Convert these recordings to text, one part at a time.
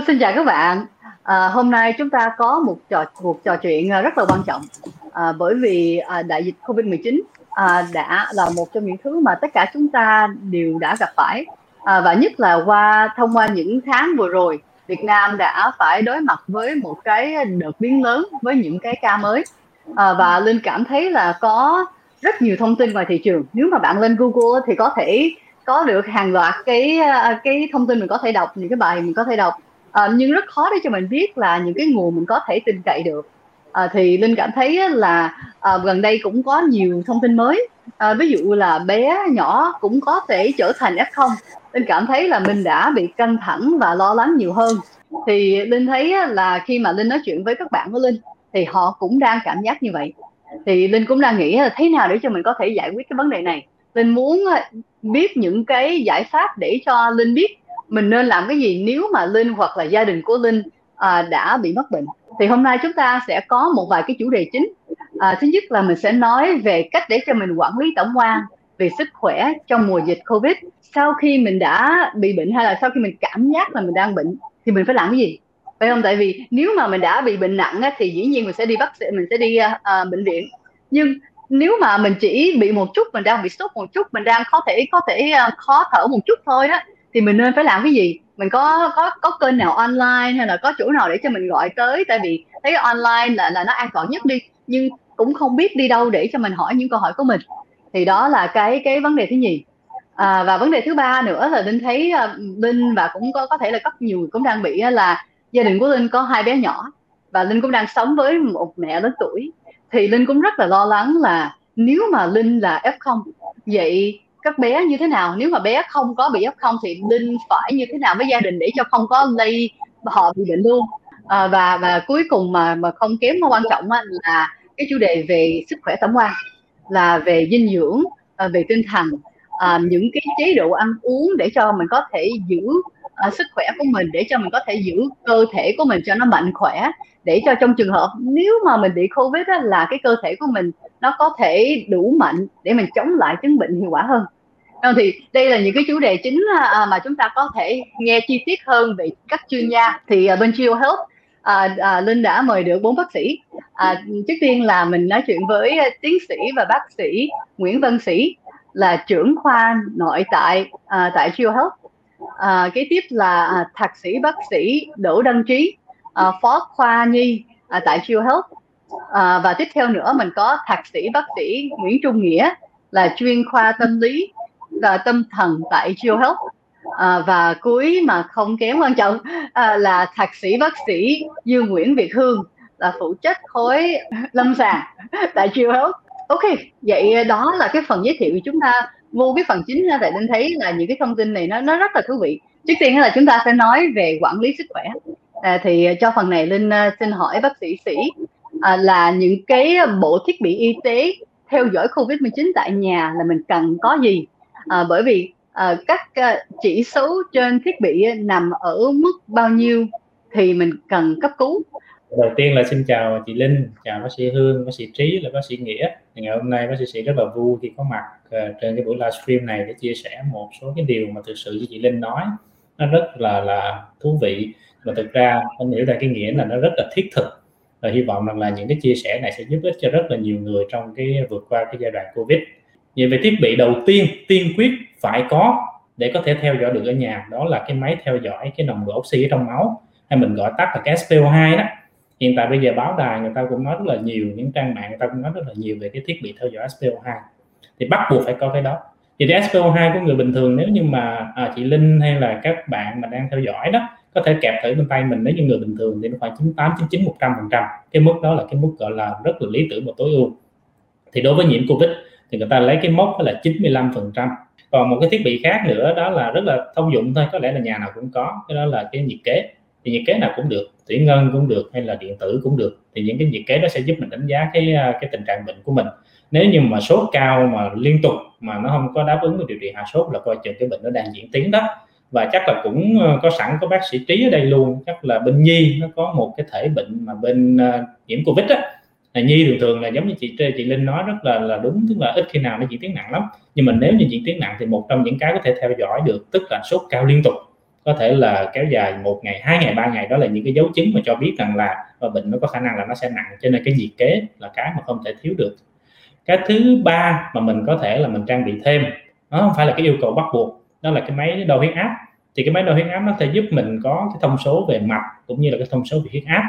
Vâng, xin chào các bạn. À, hôm nay chúng ta có một trò cuộc trò chuyện à, rất là quan trọng. À, bởi vì à, đại dịch Covid-19 à, đã là một trong những thứ mà tất cả chúng ta đều đã gặp phải. À, và nhất là qua thông qua những tháng vừa rồi Việt Nam đã phải đối mặt với một cái đợt biến lớn với những cái ca mới. À, và Linh cảm thấy là có rất nhiều thông tin ngoài thị trường. Nếu mà bạn lên Google thì có thể có được hàng loạt cái à, cái thông tin mình có thể đọc những cái bài mình có thể đọc à, nhưng rất khó để cho mình biết là những cái nguồn mình có thể tin cậy được. À, thì linh cảm thấy là à, gần đây cũng có nhiều thông tin mới. À, ví dụ là bé nhỏ cũng có thể trở thành f0 linh cảm thấy là mình đã bị căng thẳng và lo lắng nhiều hơn. Thì linh thấy là khi mà linh nói chuyện với các bạn của linh thì họ cũng đang cảm giác như vậy. Thì linh cũng đang nghĩ là thế nào để cho mình có thể giải quyết cái vấn đề này. Linh muốn biết những cái giải pháp để cho linh biết mình nên làm cái gì nếu mà linh hoặc là gia đình của linh à, đã bị mắc bệnh? Thì hôm nay chúng ta sẽ có một vài cái chủ đề chính. À, thứ nhất là mình sẽ nói về cách để cho mình quản lý tổng quan về sức khỏe trong mùa dịch covid. Sau khi mình đã bị bệnh hay là sau khi mình cảm giác là mình đang bệnh thì mình phải làm cái gì? Phải không? Tại vì nếu mà mình đã bị bệnh nặng á, thì dĩ nhiên mình sẽ đi bác sĩ mình sẽ đi uh, bệnh viện. Nhưng nếu mà mình chỉ bị một chút mình đang bị sốt một chút mình đang có thể có thể uh, khó thở một chút thôi đó thì mình nên phải làm cái gì? Mình có có có kênh nào online hay là có chỗ nào để cho mình gọi tới? Tại vì thấy online là là nó an toàn nhất đi nhưng cũng không biết đi đâu để cho mình hỏi những câu hỏi của mình. Thì đó là cái cái vấn đề thứ nhì. À, và vấn đề thứ ba nữa là linh thấy à, linh và cũng có có thể là rất nhiều người cũng đang bị là gia đình của linh có hai bé nhỏ và linh cũng đang sống với một mẹ lớn tuổi. Thì linh cũng rất là lo lắng là nếu mà linh là f0 vậy các bé như thế nào? Nếu mà bé không có bị f không thì linh phải như thế nào với gia đình để cho không có lây họ bị bệnh luôn? À, và và cuối cùng mà mà không kém mà quan trọng là cái chủ đề về sức khỏe tổng quan là về dinh dưỡng à, về tinh thần à, những cái chế độ ăn uống để cho mình có thể giữ à, sức khỏe của mình để cho mình có thể giữ cơ thể của mình cho nó mạnh khỏe để cho trong trường hợp nếu mà mình bị covid á, là cái cơ thể của mình nó có thể đủ mạnh để mình chống lại chứng bệnh hiệu quả hơn. Thì đây là những cái chủ đề chính à, à, mà chúng ta có thể nghe chi tiết hơn về các chuyên gia. Thì à, bên Geo Health à, à, Linh đã mời được bốn bác sĩ. À, trước tiên là mình nói chuyện với tiến sĩ và bác sĩ Nguyễn Văn Sĩ là trưởng khoa nội tại à, tại chiêu Health. À, kế tiếp là à, thạc sĩ bác sĩ Đỗ Đăng Trí. Ờ, phó khoa nhi à, tại chiêu Health. À, và tiếp theo nữa mình có thạc sĩ bác sĩ Nguyễn Trung Nghĩa là chuyên khoa tâm lý và tâm thần tại chiêu Health. À, và cuối mà không kém quan trọng à, là thạc sĩ bác sĩ Dương Nguyễn Việt Hương là phụ trách khối lâm sàng tại chiêu Health. Ok vậy đó là cái phần giới thiệu của chúng ta vô cái phần chính ra tại nên thấy là những cái thông tin này nó nó rất là thú vị. Trước tiên là chúng ta sẽ nói về quản lý sức khỏe à, thì à, cho phần này linh uh, xin hỏi bác sĩ sĩ à, là những cái bộ thiết bị y tế theo dõi covid 19 tại nhà là mình cần có gì? À, bởi vì à, các à, chỉ số trên thiết bị nằm ở mức bao nhiêu thì mình cần cấp cứu. Đầu tiên là xin chào chị Linh chào bác sĩ Hương bác sĩ Trí là bác sĩ Nghĩa. Ngày hôm nay bác sĩ Sĩ rất là vui khi có mặt uh, trên cái buổi livestream này để chia sẻ một số cái điều mà thực sự như chị Linh nói. Nó rất là là thú vị và thực ra anh hiểu ra cái nghĩa là nó rất là thiết thực. Và hy vọng rằng là những cái chia sẻ này sẽ giúp ích cho rất là nhiều người trong cái vượt qua cái giai đoạn Covid. Vậy về thiết bị đầu tiên tiên quyết phải có để có thể theo dõi được ở nhà đó là cái máy theo dõi cái nồng độ oxy ở trong máu hay mình gọi tắt là cái SpO2 đó. Hiện tại bây giờ báo đài người ta cũng nói rất là nhiều những trang mạng người ta cũng nói rất là nhiều về cái thiết bị theo dõi SpO2 thì bắt buộc phải có cái đó. Thì cái SpO2 của người bình thường nếu như mà à, chị Linh hay là các bạn mà đang theo dõi đó có thể kẹp thử bên tay mình, nếu như người bình thường thì nó khoảng 98 99 100 phần trăm. Cái mức đó là cái mức, gọi là, rất là lý tưởng và tối ưu. Thì đối với nhiễm covid thì người ta lấy cái mốc đó là 95 phần trăm. Còn một cái thiết bị khác nữa đó là rất là thông dụng thôi, có lẽ là nhà nào cũng có, cái đó là cái nhiệt kế. Thì nhiệt kế nào cũng được, thủy ngân cũng được hay là điện tử cũng được, thì những cái nhiệt kế đó sẽ giúp mình đánh giá cái à, cái tình trạng bệnh của mình. Nếu như mà sốt cao mà liên tục mà nó không có đáp ứng với điều trị hạ sốt là coi chừng cái bệnh nó đang diễn tiến đó và chắc là cũng ờ, có sẵn có bác sĩ trí ở đây luôn. Chắc là bên nhi nó có một cái thể bệnh mà bên uh, nhiễm covid á. Là nhi thường thường là giống như chị chị linh nói rất là là đúng tức là ít khi nào nó diễn tiến nặng lắm. Nhưng mà nếu như diễn tiến nặng thì một trong những cái có thể theo dõi được tức là sốt cao liên tục. Có thể là kéo dài một ngày hai ngày ba ngày đó là những cái dấu chứng mà cho biết rằng là ờ, bệnh nó có khả năng là nó sẽ nặng. Cho nên cái nhiệt kế là cái mà không thể thiếu được. Cái thứ ba mà mình có thể là mình trang bị thêm nó không phải là cái yêu cầu bắt buộc đó là cái máy đo huyết áp. Thì cái máy đo huyết áp nó sẽ giúp mình có cái thông số về mạch cũng như là cái thông số về huyết áp.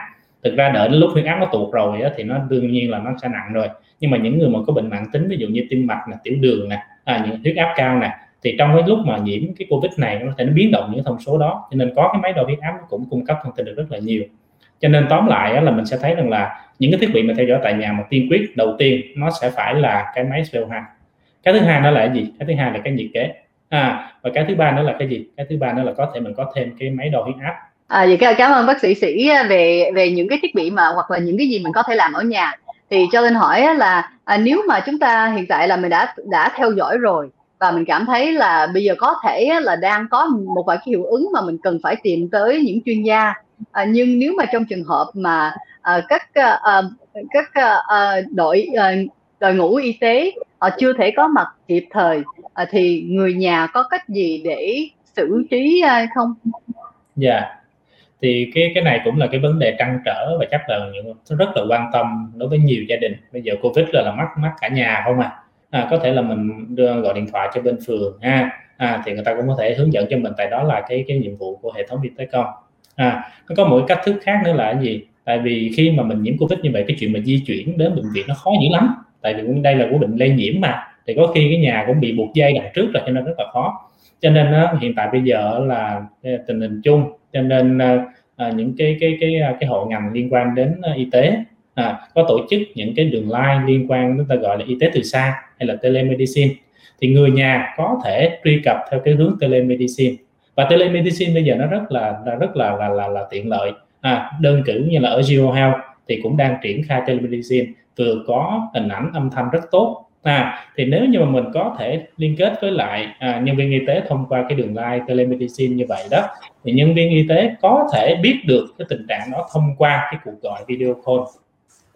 Thực ra đợi đến lúc huyết áp nó tụt rồi á, thì nó đương nhiên là nó sẽ nặng rồi. Nhưng mà những người mà có bệnh mạng tính ví dụ như tim mạch là tiểu đường nè à, những huyết áp cao nè thì trong cái lúc mà nhiễm cái covid này nó sẽ thể nó biến động những thông số đó. Cho nên có cái máy đo huyết áp cũng cung cấp thông tin được rất là nhiều. Cho nên tóm lại á, là mình sẽ thấy rằng là những cái thiết bị mà theo dõi tại nhà mà tiên quyết đầu tiên nó sẽ phải là cái máy CO2 cái thứ hai nó là cái gì? Cái thứ hai là cái nhiệt kế à và cái thứ ba nữa là cái gì? Cái thứ ba nữa là có thể mình có thêm cái máy đo huyết áp. À, vậy cảm ơn bác sĩ sĩ à, về về những cái thiết bị mà hoặc là những cái gì mình có thể làm ở nhà. Thì cho nên hỏi là à, nếu mà chúng ta hiện tại là mình đã đã theo dõi rồi và mình cảm thấy là bây giờ có thể là đang có một vài cái hiệu ứng mà mình cần phải tìm tới những chuyên gia. À, nhưng nếu mà trong trường hợp mà à, các à, à các à, à, đội à, đội ngũ y tế họ chưa thể có mặt kịp thời à, thì người nhà có cách gì để xử trí ờ, không? Dạ, yeah thì cái cái này cũng là cái vấn đề trăn trở và chắc là những rất là quan tâm đối với nhiều gia đình. Bây giờ covid là là mắc mắc cả nhà không à, à có thể là mình đưa gọi điện thoại cho bên phường ha? À, thì người ta cũng có thể hướng dẫn cho mình tại đó là cái cái nhiệm vụ của hệ thống y tế công à nó có một cách thức khác nữa là cái gì? Tại vì khi mà mình nhiễm covid như vậy cái chuyện mà di chuyển đến bệnh viện nó khó dữ lắm. Tại vì đây là của bệnh lây nhiễm mà thì có khi cái nhà cũng bị buộc dây đằng trước rồi cho nên rất là khó. Cho nên đó, hiện tại bây giờ là ờ, tình hình chung. Cho nên à, những cái cái cái cái hộ ngành liên quan đến y tế à, có tổ chức những cái đường line liên quan chúng ta gọi là y tế từ xa hay là telemedicine. Thì người nhà có thể truy cập theo cái hướng telemedicine. Và telemedicine bây giờ nó rất là, là rất là là là, là tiện lợi. À, đơn cử như là ở Geo Health thì cũng đang triển khai telemedicine. Vừa có hình ảnh âm thanh rất tốt à, thì nếu như mà mình có thể liên kết với lại à, nhân viên y tế thông qua cái đường line telemedicine như vậy đó thì nhân viên y tế có thể biết được cái tình trạng đó thông qua cái cuộc gọi video call.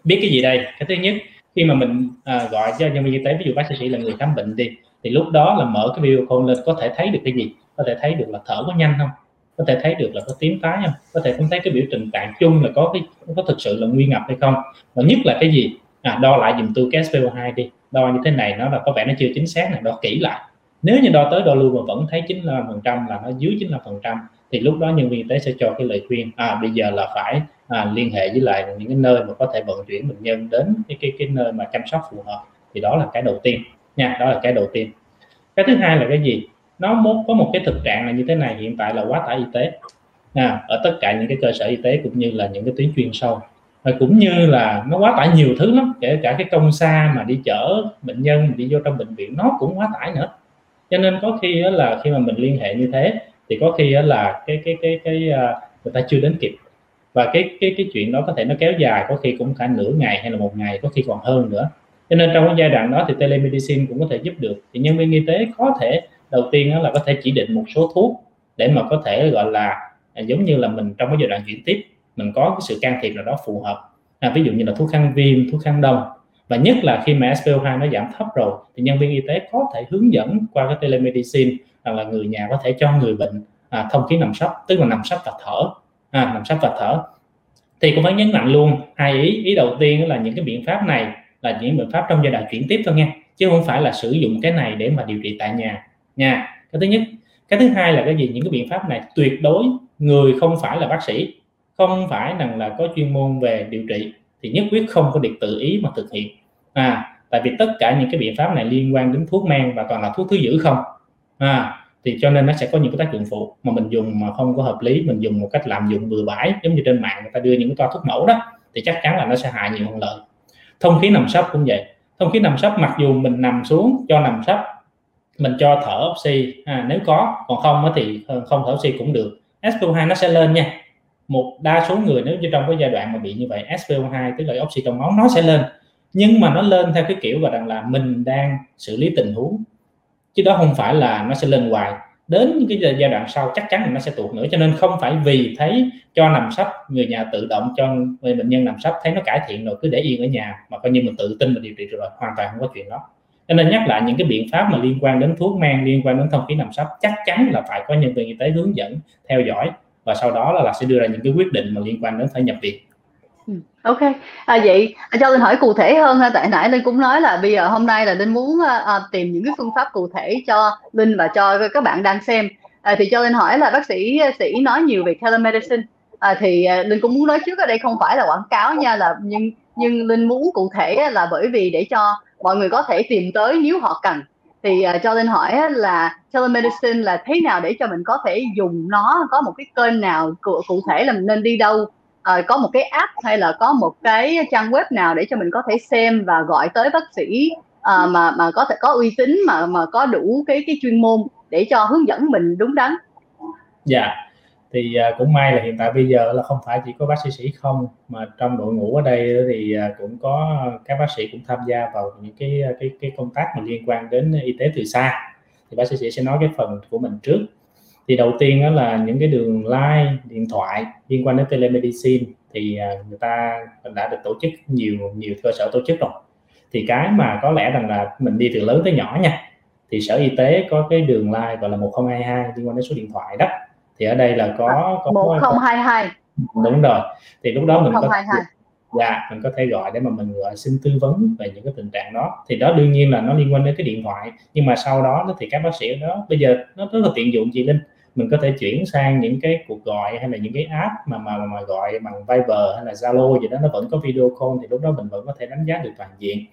Biết cái gì đây? Cái thứ nhất khi mà mình à, gọi cho nhân viên y tế ví dụ bác sĩ là người khám bệnh đi thì lúc đó là mở cái video call lên có thể thấy được cái gì? Có thể thấy được là thở có nhanh không? Có thể thấy được là có tím tái không? Có thể không thấy cái biểu tình trạng chung là có cái có thực sự là nguy ngập hay không? Và nhất là cái gì? À, đo lại dùm tôi cái SPO2 đi đo như thế này nó là có vẻ nó chưa chính xác này đo kỹ lại. Nếu như đo tới đo lưu mà vẫn thấy 95% là nó dưới 95% thì lúc đó nhân viên y tế sẽ cho cái lời khuyên à bây giờ là phải à, liên hệ với lại những cái nơi mà có thể vận chuyển bệnh nhân đến cái cái cái nơi mà chăm sóc phù hợp. Thì đó là cái đầu tiên nha đó là cái đầu tiên. Cái thứ hai là cái gì? Nó có một cái thực trạng là như thế này hiện tại là quá tải y tế. À, ở tất cả những cái cơ sở y tế cũng như là những cái tuyến chuyên sâu và cũng như là nó quá tải nhiều thứ lắm, kể cả cái công xa mà đi chở bệnh nhân đi vô trong bệnh viện, nó cũng quá tải nữa. Cho nên có khi là khi mà mình liên hệ như thế, thì có khi là cái cái cái cái à, người ta chưa đến kịp. Và cái cái cái chuyện đó có thể nó kéo dài, có khi cũng cả nửa ngày hay là một ngày, có khi còn hơn nữa. Cho nên trong cái giai đoạn đó thì telemedicine cũng có thể giúp được. Thì nhân viên y tế có thể, đầu tiên là có thể chỉ định một số thuốc để mà có thể gọi là à, giống như là mình trong cái giai đoạn chuyển tiếp mình có cái sự can thiệp nào đó phù hợp. À, ví dụ như là thuốc kháng viêm thuốc kháng đông. Và nhất là khi mà SPO2 nó giảm thấp rồi thì nhân viên y tế có thể hướng dẫn qua cái telemedicine hoặc là người nhà có thể cho người bệnh à, thông khí nằm sấp tức là nằm sấp và thở. À, nằm sấp và thở. Thì cũng phải nhấn mạnh luôn hai ý ý đầu tiên là những cái biện pháp này là những biện pháp trong giai đoạn chuyển tiếp thôi nha chứ không phải là sử dụng cái này để mà điều trị tại nhà nha. Cái thứ nhất. Cái thứ hai là cái gì? Những cái biện pháp này tuyệt đối người không phải là bác sĩ không phải rằng là có chuyên môn về điều trị thì nhất quyết không có được tự ý mà thực hiện. À tại vì tất cả những cái biện pháp này liên quan đến thuốc men và toàn là thuốc thứ dữ không. À thì cho nên nó sẽ có những cái tác dụng phụ mà mình dùng mà không có hợp lý mình dùng một cách làm dụng bừa bãi giống như trên mạng người ta đưa những cái toa thuốc mẫu đó thì chắc chắn là nó sẽ hại nhiều hơn lợi. Thông khí nằm sấp cũng vậy. Thông khí nằm sấp mặc dù mình nằm xuống cho nằm sấp mình cho thở oxy à, nếu có còn không thì ờ, không thở oxy cũng được. SPO2 nó sẽ lên nha một đa số người nếu như trong cái giai đoạn mà bị như vậy SPO2 tức là oxy trong máu, nó sẽ lên. Nhưng mà nó lên theo cái kiểu và rằng là mình đang xử lý tình huống. Chứ đó không phải là nó sẽ lên hoài. Đến những cái giai đoạn sau chắc chắn là nó sẽ tụt nữa. Cho nên không phải vì thấy cho nằm sấp, người nhà tự động cho người bệnh nhân nằm sấp, thấy nó cải thiện rồi cứ để yên ở nhà, mà coi như mình tự tin mình điều trị rồi, hoàn toàn không có chuyện đó. Cho nên nhắc lại những cái biện pháp mà liên quan đến thuốc men, liên quan đến thông khí nằm sấp, chắc chắn là phải có nhân viên y tế hướng dẫn, theo dõi và sau đó là, là sẽ đưa ra những cái quyết định mà liên quan đến phải nhập viện. Ừ. Ok, à, vậy à, cho Linh hỏi cụ thể hơn ha, tại nãy Linh cũng nói là bây giờ hôm nay là Linh muốn à, à, tìm những cái phương pháp cụ thể cho Linh và cho các bạn đang xem. À, thì cho Linh hỏi là bác sĩ à, sĩ nói nhiều về telemedicine, à, thì à, Linh cũng muốn nói trước ở đây không phải là quảng cáo nha, là nhưng nhưng Linh muốn cụ thể là bởi vì để cho mọi người có thể tìm tới nếu họ cần thì uh, cho Linh hỏi là telemedicine là thế nào để cho mình có thể dùng nó có một cái kênh nào cụ, cụ thể là mình nên đi đâu uh, có một cái app hay là có một cái trang web nào để cho mình có thể xem và gọi tới bác sĩ uh, mà mà có thể có uy tín mà mà có đủ cái cái chuyên môn để cho hướng dẫn mình đúng đắn. Dạ. Yeah thì à, cũng may là hiện tại bây giờ là không phải chỉ có bác sĩ sĩ không, mà trong đội ngũ ở đây thì à, cũng có các bác sĩ cũng tham gia vào những cái à, cái cái công tác mà liên quan đến y tế từ xa. Thì bác sĩ sĩ sẽ nói cái phần của mình trước. Thì đầu tiên đó là những cái đường line, điện thoại liên quan đến telemedicine thì người ta đã được tổ chức nhiều nhiều cơ sở tổ chức rồi. Thì cái mà có lẽ rằng là mình đi từ lớn tới nhỏ nha, thì sở y tế có cái đường line gọi là 1022 liên quan đến số điện thoại đó thì ở đây là có có 1022 đúng rồi. Thì lúc đó 1022. mình có dạ mình có thể gọi để mà mình gọi xin tư vấn về những cái tình trạng đó. Thì đó đương nhiên là nó liên quan đến cái điện thoại. Nhưng mà sau đó thì các bác sĩ đó bây giờ nó rất là tiện dụng chị Linh. Mình có thể chuyển sang những cái cuộc gọi hay là những cái app mà mà mà gọi bằng Viber hay là Zalo gì đó nó vẫn có video call thì lúc đó mình vẫn có thể đánh giá được toàn diện.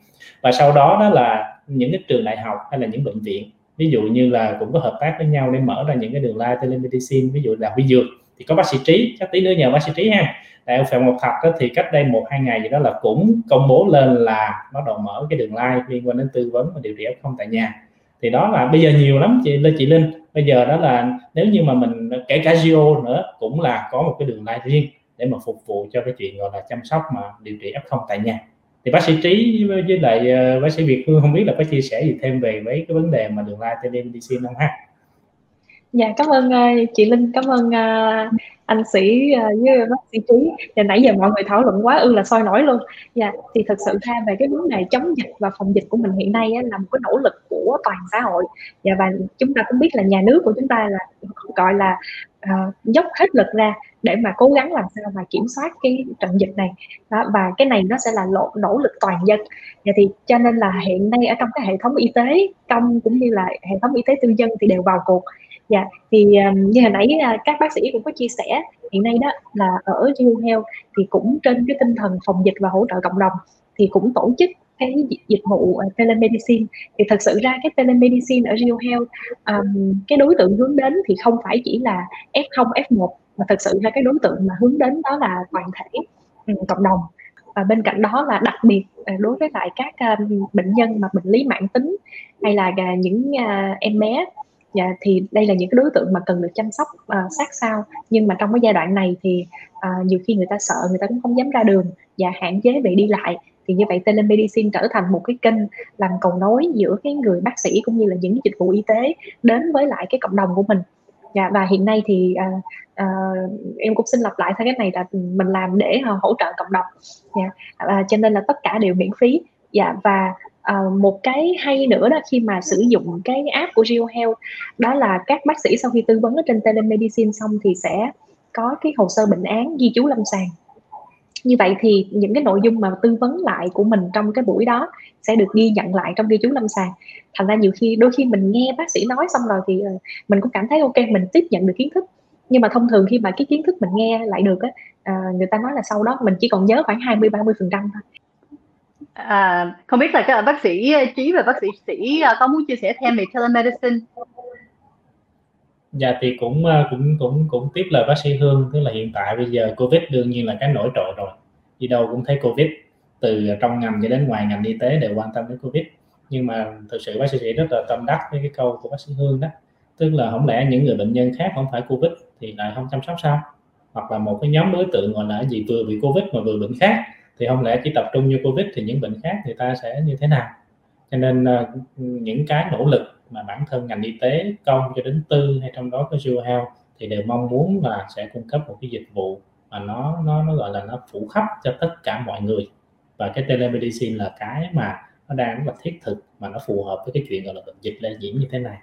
Và sau đó đó là những cái trường đại học hay là những bệnh viện ví dụ như là cũng có hợp tác với nhau để mở ra những cái đường live telemedicine ví dụ là ví dược thì có bác sĩ trí chắc tí nữa nhờ bác sĩ trí ha. Đại học phạm ngọc thạch đó, thì cách đây một hai ngày gì đó là cũng công bố lên là bắt đầu mở cái đường live liên quan đến tư vấn và điều trị f0 tại nhà. Thì đó là bây giờ nhiều lắm chị lên chị linh. Bây giờ đó là nếu như mà mình kể cả geo nữa cũng là có một cái đường live riêng để mà phục vụ cho cái chuyện gọi là chăm sóc mà điều trị f0 tại nhà thì bác sĩ trí với lại ờ, bác sĩ việt hương không biết là có chia sẻ gì thêm về mấy cái vấn đề mà đường lai telemedicine không ha dạ cảm ơn uh, chị linh cảm ơn uh, anh sĩ uh, với bác sĩ trí. Và nãy giờ mọi người thảo luận quá ư là soi nổi luôn. Dạ thì thật sự ra về cái vấn đề chống dịch và phòng dịch của mình hiện nay á, là một cái nỗ lực của toàn xã hội. Dạ, và chúng ta cũng biết là nhà nước của chúng ta là gọi là uh, dốc hết lực ra để mà cố gắng làm sao mà kiểm soát cái trận dịch này. Đó, và cái này nó sẽ là lộ, nỗ lực toàn dân. Và thì cho nên là hiện nay ở trong cái hệ thống y tế công cũng như là hệ thống y tế tư nhân thì đều vào cuộc dạ thì um, như hồi nãy uh, các bác sĩ cũng có chia sẻ hiện nay đó là ở Geo Health thì cũng trên cái tinh thần phòng dịch và hỗ trợ cộng đồng thì cũng tổ chức cái dịch vụ à, telemedicine. Thì thật sự ra cái telemedicine ở Rio Health um, cái đối tượng hướng đến thì không phải chỉ là F0 F1 mà thật sự là cái đối tượng mà hướng đến đó là toàn thể um, cộng đồng. Và bên cạnh đó là đặc biệt à, đối với lại các um, bệnh nhân mà bệnh lý mãn tính hay là những uh, em bé dạ, thì đây là những cái đối tượng mà cần được chăm sóc uh, sát sao. Nhưng mà trong cái giai đoạn này thì uh, nhiều khi người ta sợ người ta cũng không dám ra đường và hạn chế việc đi lại. Thì như vậy telemedicine trở thành một cái kênh làm cầu nối giữa cái người bác sĩ cũng như là những dịch vụ y tế đến với lại cái cộng đồng của mình. Dạ, và hiện nay thì uh, uh, em cũng xin lặp lại theo cái này là mình làm để uh, hỗ trợ cộng đồng. Dạ, uh, cho nên là tất cả đều miễn phí. Dạ và Ờ, một cái hay nữa đó khi mà sử dụng cái app của Rio Health đó là các bác sĩ sau khi tư vấn ở trên telemedicine xong thì sẽ có cái hồ sơ bệnh án ghi chú lâm sàng. Như vậy thì những cái nội dung mà tư vấn lại của mình trong cái buổi đó sẽ được ghi nhận lại trong ghi chú lâm sàng. Thành ra nhiều khi đôi khi mình nghe bác sĩ nói xong rồi thì ờ, mình cũng cảm thấy ok mình tiếp nhận được kiến thức. Nhưng mà thông thường khi mà cái kiến thức mình nghe lại được á à, người ta nói là sau đó mình chỉ còn nhớ khoảng 20 30 phần trăm thôi. À, không biết là các bác sĩ ờ, Trí và bác sĩ Sĩ ờ, có muốn chia sẻ thêm về telemedicine? Dạ thì cũng ờ, cũng cũng cũng tiếp lời bác sĩ Hương tức là hiện tại bây giờ Covid đương nhiên là cái nổi trội rồi. Đi đâu cũng thấy Covid từ trong ngành cho đến ngoài ngành y tế đều quan tâm đến Covid. Nhưng mà thực sự bác sĩ sĩ rất là tâm đắc với cái câu của bác sĩ Hương đó tức là không lẽ những người bệnh nhân khác không phải Covid thì lại không chăm sóc sao? Hoặc là một cái nhóm đối tượng gọi là gì vừa bị Covid mà vừa bệnh khác thì không lẽ chỉ tập trung như Covid thì những bệnh khác người ta sẽ như thế nào? Cho nên ờ, những cái nỗ lực mà bản thân ngành y tế công cho đến tư hay trong đó có siêu Health thì đều mong muốn là sẽ cung cấp một cái dịch vụ mà nó nó nó gọi là nó phủ khắp cho tất cả mọi người. Và cái telemedicine là cái mà nó đang rất là thiết thực mà nó phù hợp với cái chuyện gọi là bệnh dịch lây nhiễm như thế này.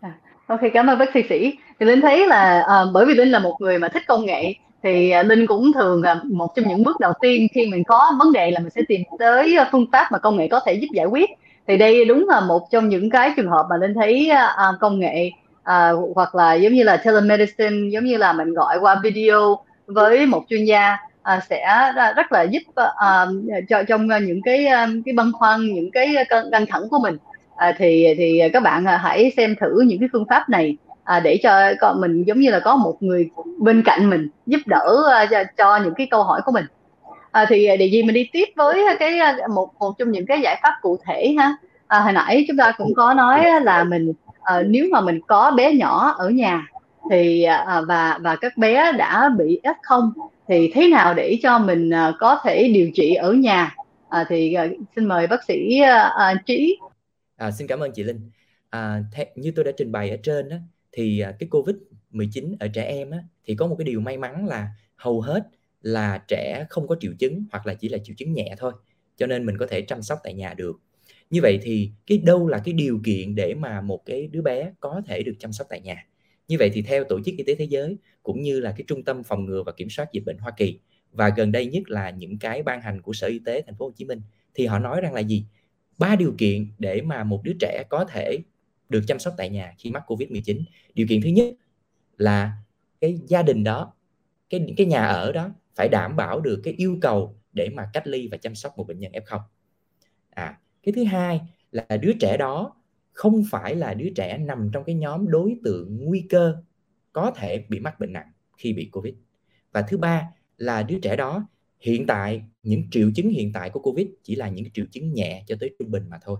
À, ok cảm ơn bác sĩ sĩ. Thì linh thấy là à, bởi vì linh là một người mà thích công nghệ thì à, linh cũng thường là một trong những bước đầu tiên khi mình có vấn đề là mình sẽ tìm tới à, phương pháp mà công nghệ có thể giúp giải quyết. Thì đây đúng là một trong những cái trường hợp mà linh thấy uh, công nghệ uh, hoặc là giống như là telemedicine giống như là mình gọi qua video với một chuyên gia uh, sẽ rất là giúp uh, cho trong những cái cái băn khoăn những cái căng thẳng của mình. Uh, thì thì các bạn hãy xem thử những cái phương pháp này à, để cho con mình giống như là có một người bên cạnh mình giúp đỡ uh, cho, cho những cái câu hỏi của mình. À, thì à, để gì mình đi tiếp với cái à, một một trong những cái giải pháp cụ thể ha. À, hồi nãy chúng ta cũng có nói là mình à, nếu mà mình có bé nhỏ ở nhà thì à, và và các bé đã bị f0 thì thế nào để cho mình à, có thể điều trị ở nhà? À, thì à, xin mời bác sĩ à, trí. À, xin cảm ơn chị linh. À, thế, như tôi đã trình bày ở trên đó, thì à, cái covid 19 ở trẻ em á, thì có một cái điều may mắn là hầu hết là trẻ không có triệu chứng hoặc là chỉ là triệu chứng nhẹ thôi cho nên mình có thể chăm sóc tại nhà được. Như vậy thì cái đâu là cái điều kiện để mà một cái đứa bé có thể được chăm sóc tại nhà? Như vậy thì theo tổ chức y tế thế giới cũng như là cái trung tâm phòng ngừa và kiểm soát dịch bệnh Hoa Kỳ và gần đây nhất là những cái ban hành của Sở Y tế Thành phố Hồ Chí Minh thì họ nói rằng là gì? Ba điều kiện để mà một đứa trẻ có thể được chăm sóc tại nhà khi mắc Covid-19 điều kiện thứ nhất là cái gia đình đó, cái cái nhà ở đó phải đảm bảo được cái yêu cầu để mà cách ly và chăm sóc một bệnh nhân F0 à cái thứ hai là đứa trẻ đó không phải là đứa trẻ nằm trong cái nhóm đối tượng nguy cơ có thể bị mắc bệnh nặng khi bị covid. Và thứ ba là đứa trẻ đó hiện tại, những triệu chứng hiện tại của covid chỉ là những triệu chứng nhẹ cho tới trung bình mà thôi.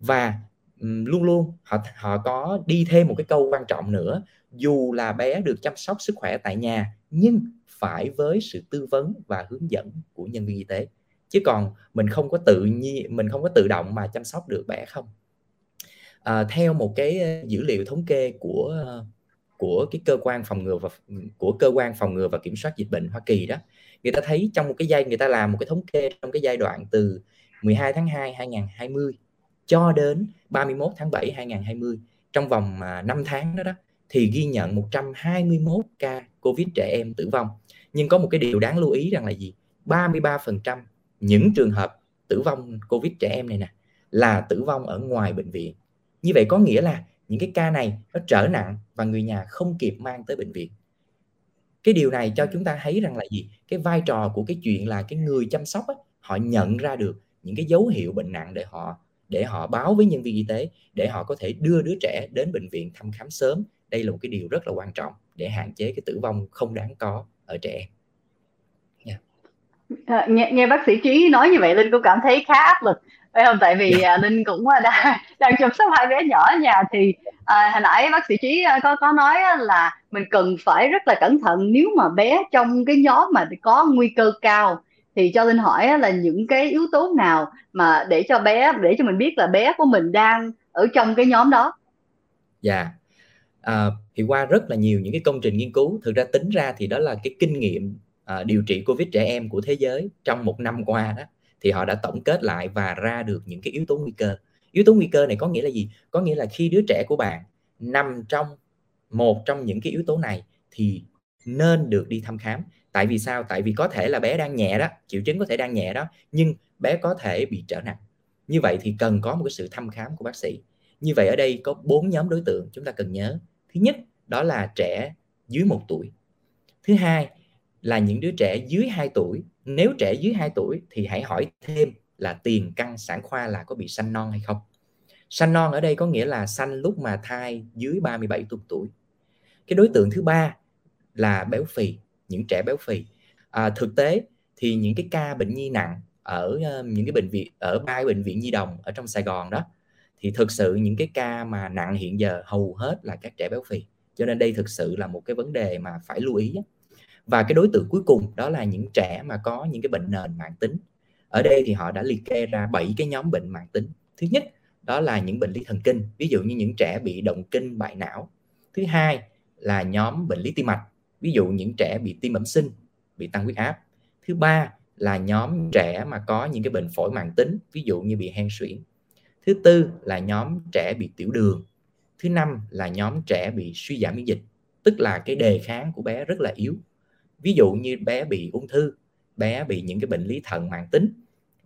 Và luôn luôn. Họ họ có đi thêm một cái câu quan trọng nữa. Dù là bé được chăm sóc sức khỏe tại nhà nhưng phải với sự tư vấn và hướng dẫn của nhân viên y tế. Chứ còn mình không có tự nhiên mình không có tự động mà chăm sóc được bé không. À, theo một cái ờ, dữ liệu thống kê của ờ, của cái cơ quan phòng ngừa và của cơ quan phòng ngừa và kiểm soát dịch bệnh Hoa Kỳ đó người ta thấy trong một cái giai người ta làm một cái thống kê trong cái giai đoạn từ 12 tháng 2 2020 cho đến 31 tháng 7 2020 trong vòng à, 5 tháng đó đó thì ghi nhận 121 ca Covid trẻ em tử vong. Nhưng có một cái điều đáng lưu ý rằng là gì? 33% những trường hợp tử vong Covid trẻ em này nè là tử vong ở ngoài bệnh viện. Như vậy có nghĩa là những cái ca này nó trở nặng và người nhà không kịp mang tới bệnh viện. Cái điều này cho chúng ta thấy rằng là gì? Cái vai trò của cái chuyện là cái người chăm sóc á, họ nhận ra được những cái dấu hiệu bệnh nặng để họ để họ báo với nhân viên y tế để họ có thể đưa đứa trẻ đến bệnh viện thăm khám sớm. Đây là một cái điều rất là quan trọng để hạn chế cái tử vong không đáng có ở trẻ. Em. À, nghe, nghe bác sĩ trí nói như vậy linh cũng cảm thấy khá áp lực. Phải không? Tại vì à, linh cũng à, đang đang chăm sóc hai bé nhỏ ở nhà thì à, hồi nãy bác sĩ trí à, có có nói là mình cần phải rất là cẩn thận. Nếu mà bé trong cái nhóm mà có nguy cơ cao thì cho linh hỏi là những cái yếu tố nào mà để cho bé để cho mình biết là bé của mình đang ở trong cái nhóm đó? Dạ. Yeah. à, thì qua rất là nhiều những cái công trình nghiên cứu thực ra tính ra thì đó là cái kinh nghiệm à, điều trị covid trẻ em của thế giới trong một năm qua đó thì họ đã tổng kết lại và ra được những cái yếu tố nguy cơ. Yếu tố nguy cơ này có nghĩa là gì? Có nghĩa là khi đứa trẻ của bạn nằm trong một trong những cái yếu tố này thì nên được đi thăm khám. Tại vì sao? Tại vì có thể là bé đang nhẹ đó, triệu chứng có thể đang nhẹ đó, nhưng bé có thể bị trở nặng. Như vậy thì cần có một cái sự thăm khám của bác sĩ. Như vậy ở đây có bốn nhóm đối tượng chúng ta cần nhớ. Thứ nhất, đó là trẻ dưới một tuổi. Thứ hai là những đứa trẻ dưới 2 tuổi. Nếu trẻ dưới 2 tuổi thì hãy hỏi thêm là tiền căn sản khoa là có bị sanh non hay không. Sanh non ở đây có nghĩa là sanh lúc mà thai dưới 37 tuần tuổi. Cái đối tượng thứ ba là béo phì những trẻ béo phì. À, thực tế thì những cái ca bệnh nhi nặng ở uh, những cái bệnh viện ở ba bệnh viện nhi đồng ở trong Sài Gòn đó thì thực sự những cái ca mà nặng hiện giờ hầu hết là các trẻ béo phì. Cho nên đây thực sự là một cái vấn đề mà phải lưu ý và cái đối tượng cuối cùng đó là những trẻ mà có những cái bệnh nền mạng tính. Ở đây thì họ đã liệt kê ra 7 cái nhóm bệnh mạng tính. Thứ nhất đó là những bệnh lý thần kinh ví dụ như những trẻ bị động kinh bại não. Thứ hai là nhóm bệnh lý tim mạch ví dụ những trẻ bị tim bẩm sinh, bị tăng huyết áp. Thứ ba là nhóm trẻ mà có những cái bệnh phổi mãn tính, ví dụ như bị hen suyễn. Thứ tư là nhóm trẻ bị tiểu đường. Thứ năm là nhóm trẻ bị suy giảm miễn dịch, tức là cái đề kháng của bé rất là yếu. Ví dụ như bé bị ung thư, bé bị những cái bệnh lý thận mãn tính,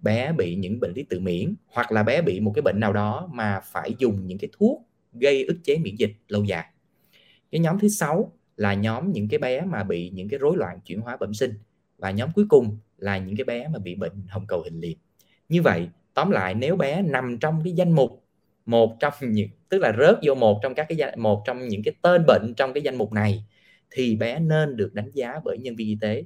bé bị những bệnh lý tự miễn, hoặc là bé bị một cái bệnh nào đó mà phải dùng những cái thuốc gây ức chế miễn dịch lâu dài. Cái nhóm thứ sáu là nhóm những cái bé mà bị những cái rối loạn chuyển hóa bẩm sinh và nhóm cuối cùng là những cái bé mà bị bệnh hồng cầu hình liệt như vậy tóm lại nếu bé nằm trong cái danh mục một trong những tức là rớt vô một trong các cái một trong những cái tên bệnh trong cái danh mục này thì bé nên được đánh giá bởi nhân viên y tế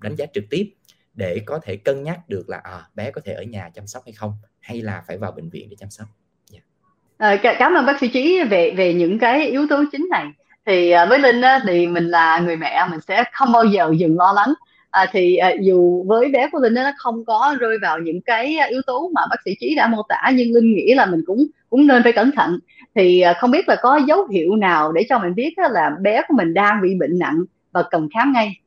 đánh giá trực tiếp để có thể cân nhắc được là à, bé có thể ở nhà chăm sóc hay không hay là phải vào bệnh viện để chăm sóc. Dạ. Ờ, yeah. À, cảm ơn bác sĩ trí về về những cái yếu tố chính này. Thì à, với Linh á, thì mình là người mẹ mình sẽ không bao giờ dừng lo lắng. À, thì à, dù với bé của Linh nó không có rơi vào những cái à, yếu tố mà bác sĩ trí đã mô tả nhưng Linh nghĩ là mình cũng cũng nên phải cẩn thận. Thì à, không biết là có dấu hiệu nào để cho mình biết là bé của mình đang bị bệnh nặng và cần khám ngay.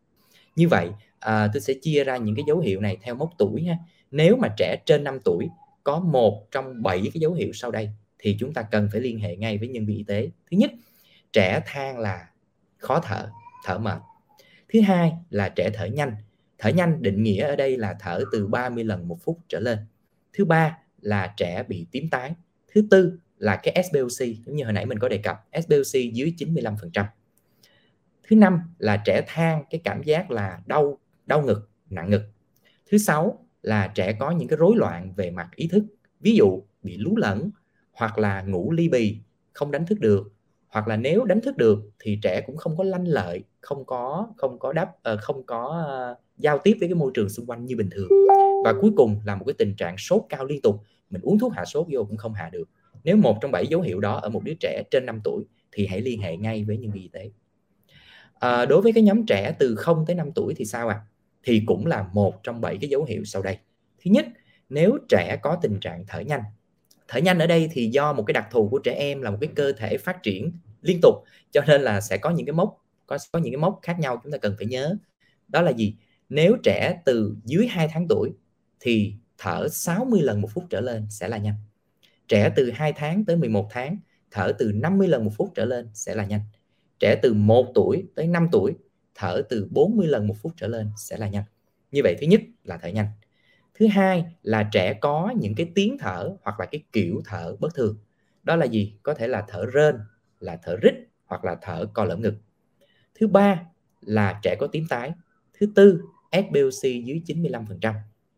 Như vậy à, tôi sẽ chia ra những cái dấu hiệu này theo mốc tuổi ha nếu mà trẻ trên 5 tuổi có một trong bảy cái dấu hiệu sau đây thì chúng ta cần phải liên hệ ngay với nhân viên y tế thứ nhất trẻ than là khó thở thở mệt. Thứ hai là trẻ thở nhanh. Thở nhanh định nghĩa ở đây là thở từ 30 lần một phút trở lên. Thứ ba là trẻ bị tím tái. Thứ tư là cái SBOC giống như hồi nãy mình có đề cập SBOC dưới 95% thứ năm là trẻ than cái cảm giác là đau đau ngực nặng ngực. Thứ sáu là trẻ có những cái rối loạn về mặt ý thức ví dụ bị lú lẫn hoặc là ngủ ly bì không đánh thức được hoặc là nếu đánh thức được thì trẻ cũng không có lanh lợi không có không có đáp uh, không có uh, giao tiếp với cái môi trường xung quanh như bình thường. Và cuối cùng là một cái tình trạng sốt cao liên tục mình uống thuốc hạ sốt vô cũng không hạ được. Nếu một trong bảy dấu hiệu đó ở một đứa trẻ trên 5 tuổi thì hãy liên hệ ngay với nhân viên y tế. À, đối với cái nhóm trẻ từ 0 tới 5 tuổi thì sao ạ? À? thì cũng là một trong bảy cái dấu hiệu sau đây. Thứ nhất nếu trẻ có tình trạng thở nhanh thở nhanh ở đây thì do một cái đặc thù của trẻ em là một cái cơ thể phát triển liên tục, cho nên là sẽ có những cái mốc, có có những cái mốc khác nhau chúng ta cần phải nhớ. Đó là gì? Nếu trẻ từ dưới 2 tháng tuổi thì thở 60 lần một phút trở lên sẽ là nhanh. Trẻ từ 2 tháng tới 11 tháng thở từ 50 lần một phút trở lên sẽ là nhanh. Trẻ từ 1 tuổi tới 5 tuổi thở từ 40 lần một phút trở lên sẽ là nhanh. Như vậy thứ nhất là thở nhanh. Thứ hai là trẻ có những cái tiếng thở hoặc là cái kiểu thở bất thường. Đó là gì? Có thể là thở rên là thở rít hoặc là thở co lõm ngực. Thứ ba là trẻ có tím tái. Thứ tư SBOC dưới 95%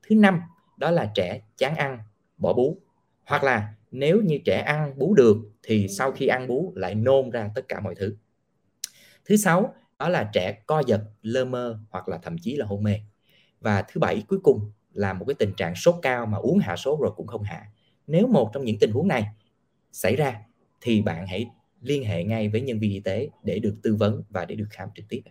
thứ năm, đó là trẻ chán ăn, bỏ bú. Hoặc là nếu như trẻ ăn bú được thì sau khi ăn bú lại nôn ra tất cả mọi thứ. Thứ sáu, đó là trẻ co giật, lơ mơ hoặc là thậm chí là hôn mê. Và thứ bảy, cuối cùng là một cái tình trạng sốt cao mà uống hạ sốt rồi cũng không hạ. Nếu một trong những tình huống này xảy ra thì bạn hãy liên hệ ngay với nhân viên y tế để được tư vấn và để được khám trực tiếp.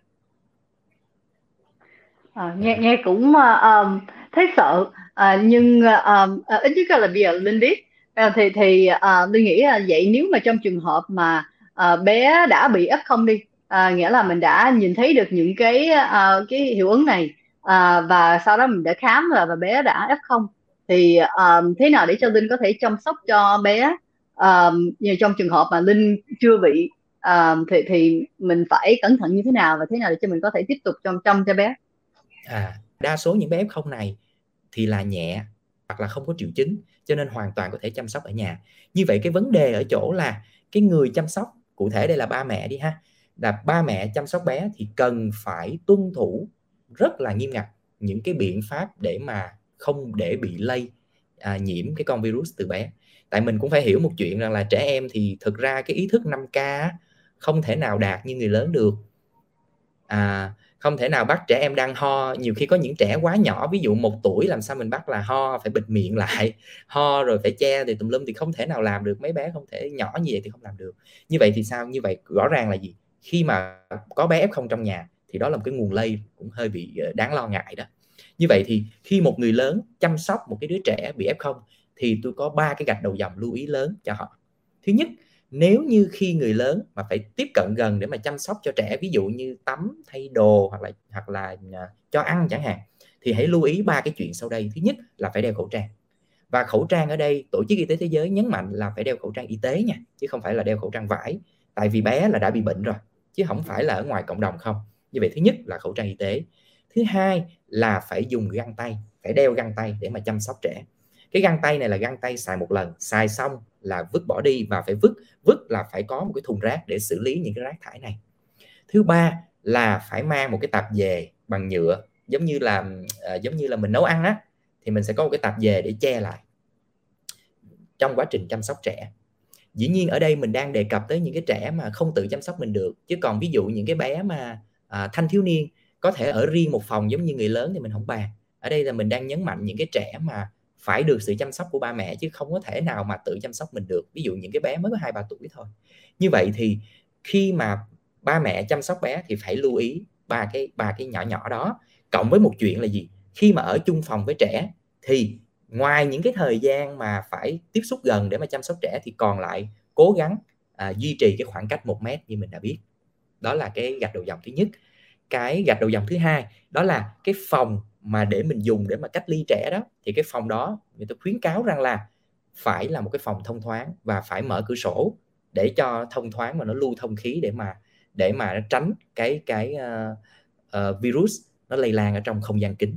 À, nghe nghe cũng uh, thấy sợ. Uh, nhưng uh, ít nhất là bây giờ linh biết. Uh, thì thì uh, linh nghĩ là vậy nếu mà trong trường hợp mà uh, bé đã bị f không đi à, nghĩa là mình đã nhìn thấy được những cái uh, cái hiệu ứng này uh, và sau đó mình đã khám và, và bé đã f không thì um, thế nào để cho linh có thể chăm sóc cho bé? Um, như trong trường hợp mà linh chưa bị um, thì thì mình phải cẩn thận như thế nào và thế nào để cho mình có thể tiếp tục trong chăm cho bé? À đa số những bé f không này thì là nhẹ hoặc là không có triệu chứng cho nên hoàn toàn có thể chăm sóc ở nhà. Như vậy cái vấn đề ở chỗ là cái người chăm sóc cụ thể đây là ba mẹ đi ha là ba mẹ chăm sóc bé thì cần phải tuân thủ rất là nghiêm ngặt những cái biện pháp để mà không để bị lây à, nhiễm cái con virus từ bé tại mình cũng phải hiểu một chuyện rằng là trẻ em thì thực ra cái ý thức 5K không thể nào đạt như người lớn được. À, không thể nào bắt trẻ em đang ho. Nhiều khi có những trẻ quá nhỏ ví dụ một tuổi làm sao mình bắt là ho phải bịt miệng lại ho rồi phải che thì tùm lum thì không thể nào làm được. Mấy bé không thể nhỏ như vậy thì không làm được. Như vậy thì sao? Như vậy rõ ràng là gì? Khi mà có bé f0 trong nhà thì đó là một cái nguồn lây cũng hơi bị ờ, đáng lo ngại đó. Như vậy thì khi một người lớn chăm sóc một cái đứa trẻ bị f0 thì tôi có ba cái gạch đầu dòng lưu ý lớn cho họ. Thứ nhất, nếu như khi người lớn mà phải tiếp cận gần để mà chăm sóc cho trẻ, ví dụ như tắm, thay đồ hoặc là hoặc là à, cho ăn chẳng hạn, thì hãy lưu ý ba cái chuyện sau đây. Thứ nhất là phải đeo khẩu trang. Và khẩu trang ở đây, tổ chức y tế thế giới nhấn mạnh là phải đeo khẩu trang y tế nha, chứ không phải là đeo khẩu trang vải, tại vì bé là đã bị bệnh rồi, chứ không phải là ở ngoài cộng đồng không. Như vậy thứ nhất là khẩu trang y tế. Thứ hai là phải dùng găng tay, phải đeo găng tay để mà chăm sóc trẻ cái găng tay này là găng tay xài một lần xài xong là vứt bỏ đi và phải vứt vứt là phải có một cái thùng rác để xử lý những cái rác thải này. Thứ ba là phải mang một cái tạp dề bằng nhựa giống như là uh, giống như là mình nấu ăn á thì mình sẽ có một cái tạp dề để che lại trong quá trình chăm sóc trẻ. Dĩ nhiên ở đây mình đang đề cập tới những cái trẻ mà không tự chăm sóc mình được chứ còn ví dụ những cái bé mà à, thanh thiếu niên có thể ở riêng một phòng giống như người lớn thì mình không bàn. Ở đây là mình đang nhấn mạnh những cái trẻ mà phải được sự chăm sóc của ba mẹ chứ không có thể nào mà tự chăm sóc mình được. Ví dụ những cái bé mới có hai ba tuổi thôi. Như vậy thì khi mà ba mẹ chăm sóc bé thì phải lưu ý ba cái ba cái nhỏ nhỏ đó. Cộng với một chuyện là gì? Khi mà ở chung phòng với trẻ thì ngoài những cái thời gian mà phải tiếp xúc gần để mà chăm sóc trẻ thì còn lại cố gắng à, duy trì cái khoảng cách một mét như mình đã biết. Đó là cái gạch đầu dòng thứ nhất cái gạch đầu dòng thứ hai đó là cái phòng mà để mình dùng để mà cách ly trẻ đó. Thì cái phòng đó người ta khuyến cáo rằng là phải là một cái phòng thông thoáng và phải mở cửa sổ để cho thông thoáng và nó lưu thông khí để mà để mà nó tránh cái cái uh, uh, virus nó lây lan ở trong không gian kính.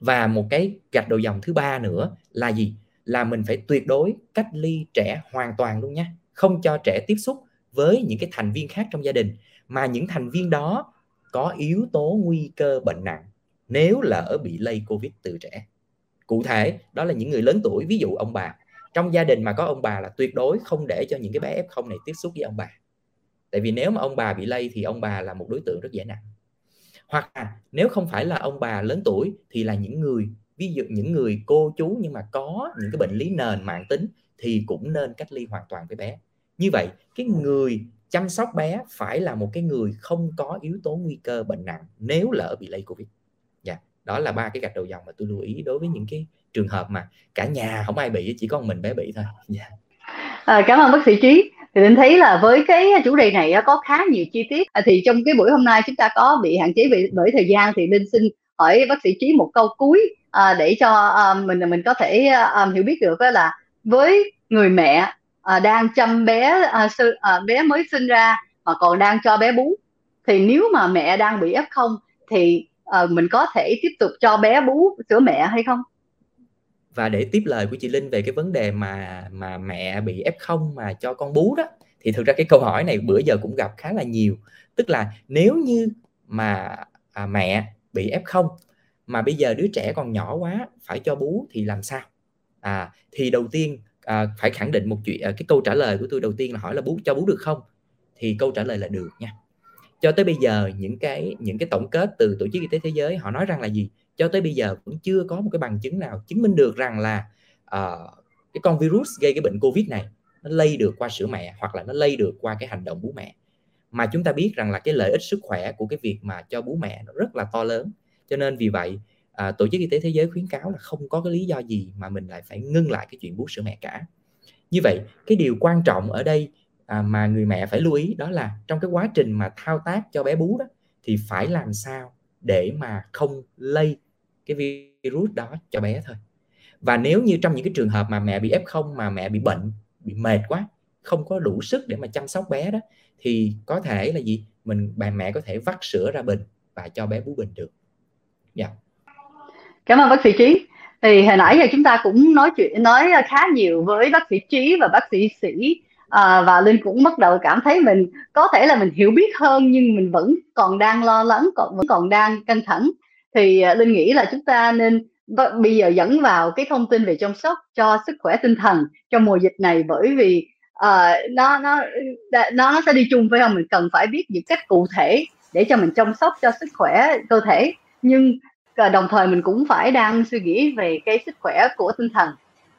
Và một cái gạch đầu dòng thứ ba nữa là gì? Là mình phải tuyệt đối cách ly trẻ hoàn toàn luôn nha. Không cho trẻ tiếp xúc với những cái thành viên khác trong gia đình. Mà những thành viên đó có yếu tố nguy cơ bệnh nặng nếu lỡ bị lây covid từ trẻ. Cụ thể, đó là những người lớn tuổi, ví dụ ông bà. Trong gia đình mà có ông bà là tuyệt đối không để cho những cái bé f0 này tiếp xúc với ông bà. Tại vì nếu mà ông bà bị lây thì ông bà là một đối tượng rất dễ nặng. Hoặc là nếu không phải là ông bà lớn tuổi thì là những người, ví dụ những người cô chú nhưng mà có những cái bệnh lý nền mạng tính thì cũng nên cách ly hoàn toàn với bé. Như vậy, cái người chăm sóc bé phải là một cái người không có yếu tố nguy cơ bệnh nặng nếu lỡ bị lây covid dạ yeah. đó là ba cái gạch đầu dòng mà tôi lưu ý đối với những cái trường hợp mà cả nhà không ai bị chỉ có mình bé bị thôi dạ yeah. à, cảm ơn bác sĩ trí thì linh thấy là với cái chủ đề này có khá nhiều chi tiết à, thì trong cái buổi hôm nay chúng ta có bị hạn chế bởi, bởi thời gian thì linh xin hỏi bác sĩ trí một câu cuối à, để cho à, mình mình có thể à, à hiểu biết được là với người mẹ à, đang chăm bé à, sư, à, bé mới sinh ra mà còn đang cho bé bú. Thì nếu mà mẹ đang bị f0 thì à, mình có thể tiếp tục cho bé bú sữa mẹ hay không? Và để tiếp lời của chị Linh về cái vấn đề mà mà mẹ bị F0 mà cho con bú đó thì thực ra cái câu hỏi này bữa giờ cũng gặp khá là nhiều. Tức là nếu như mà à, mẹ bị F0 mà bây giờ đứa trẻ còn nhỏ quá phải cho bú thì làm sao? À thì đầu tiên à, phải khẳng định một chuyện à, cái câu trả lời của tôi đầu tiên là hỏi là bú cho bú được không? Thì câu trả lời là được nha. Cho tới bây giờ những cái những cái tổng kết từ tổ chức y tế thế giới họ nói rằng là gì? Cho tới bây giờ vẫn chưa có một cái bằng chứng nào chứng minh được rằng là uh, cái con virus gây cái bệnh covid này nó lây được qua sữa mẹ hoặc là nó lây được qua cái hành động bú mẹ. Mà chúng ta biết rằng là cái lợi ích sức khỏe của cái việc mà cho bú mẹ nó rất là to lớn. Cho nên vì vậy à, tổ chức y tế thế giới khuyến cáo là không có cái lý do gì mà mình lại phải ngưng lại cái chuyện bú sữa mẹ cả. Như vậy cái điều quan trọng ở đây à, mà người mẹ phải lưu ý đó là trong cái quá trình mà thao tác cho bé bú đó thì phải làm sao để mà không lây cái virus đó cho bé thôi. Và nếu như trong những cái trường hợp mà mẹ bị f0 mà mẹ bị bệnh bị mệt quá không có đủ sức để mà chăm sóc bé đó thì có thể là gì? Mình bà mẹ có thể vắt sữa ra bình và cho bé bú bình được. Dạ. yeah cảm ơn bác sĩ trí. Thì hồi nãy giờ chúng ta cũng nói chuyện nói khá nhiều với bác sĩ trí và bác sĩ sĩ à, và linh cũng bắt đầu cảm thấy mình có thể là mình hiểu biết hơn nhưng mình vẫn còn đang lo lắng còn vẫn còn đang căng thẳng. Thì à, linh nghĩ là chúng ta nên bây giờ dẫn vào cái thông tin về chăm sóc cho sức khỏe tinh thần trong mùa dịch này bởi vì uh, nó nó nó nó sẽ đi chung với không mình cần phải biết những cách cụ thể để cho mình chăm sóc cho sức khỏe cơ thể. Nhưng Ờ, đồng thời mình cũng phải đang suy nghĩ về cái sức khỏe của tinh thần.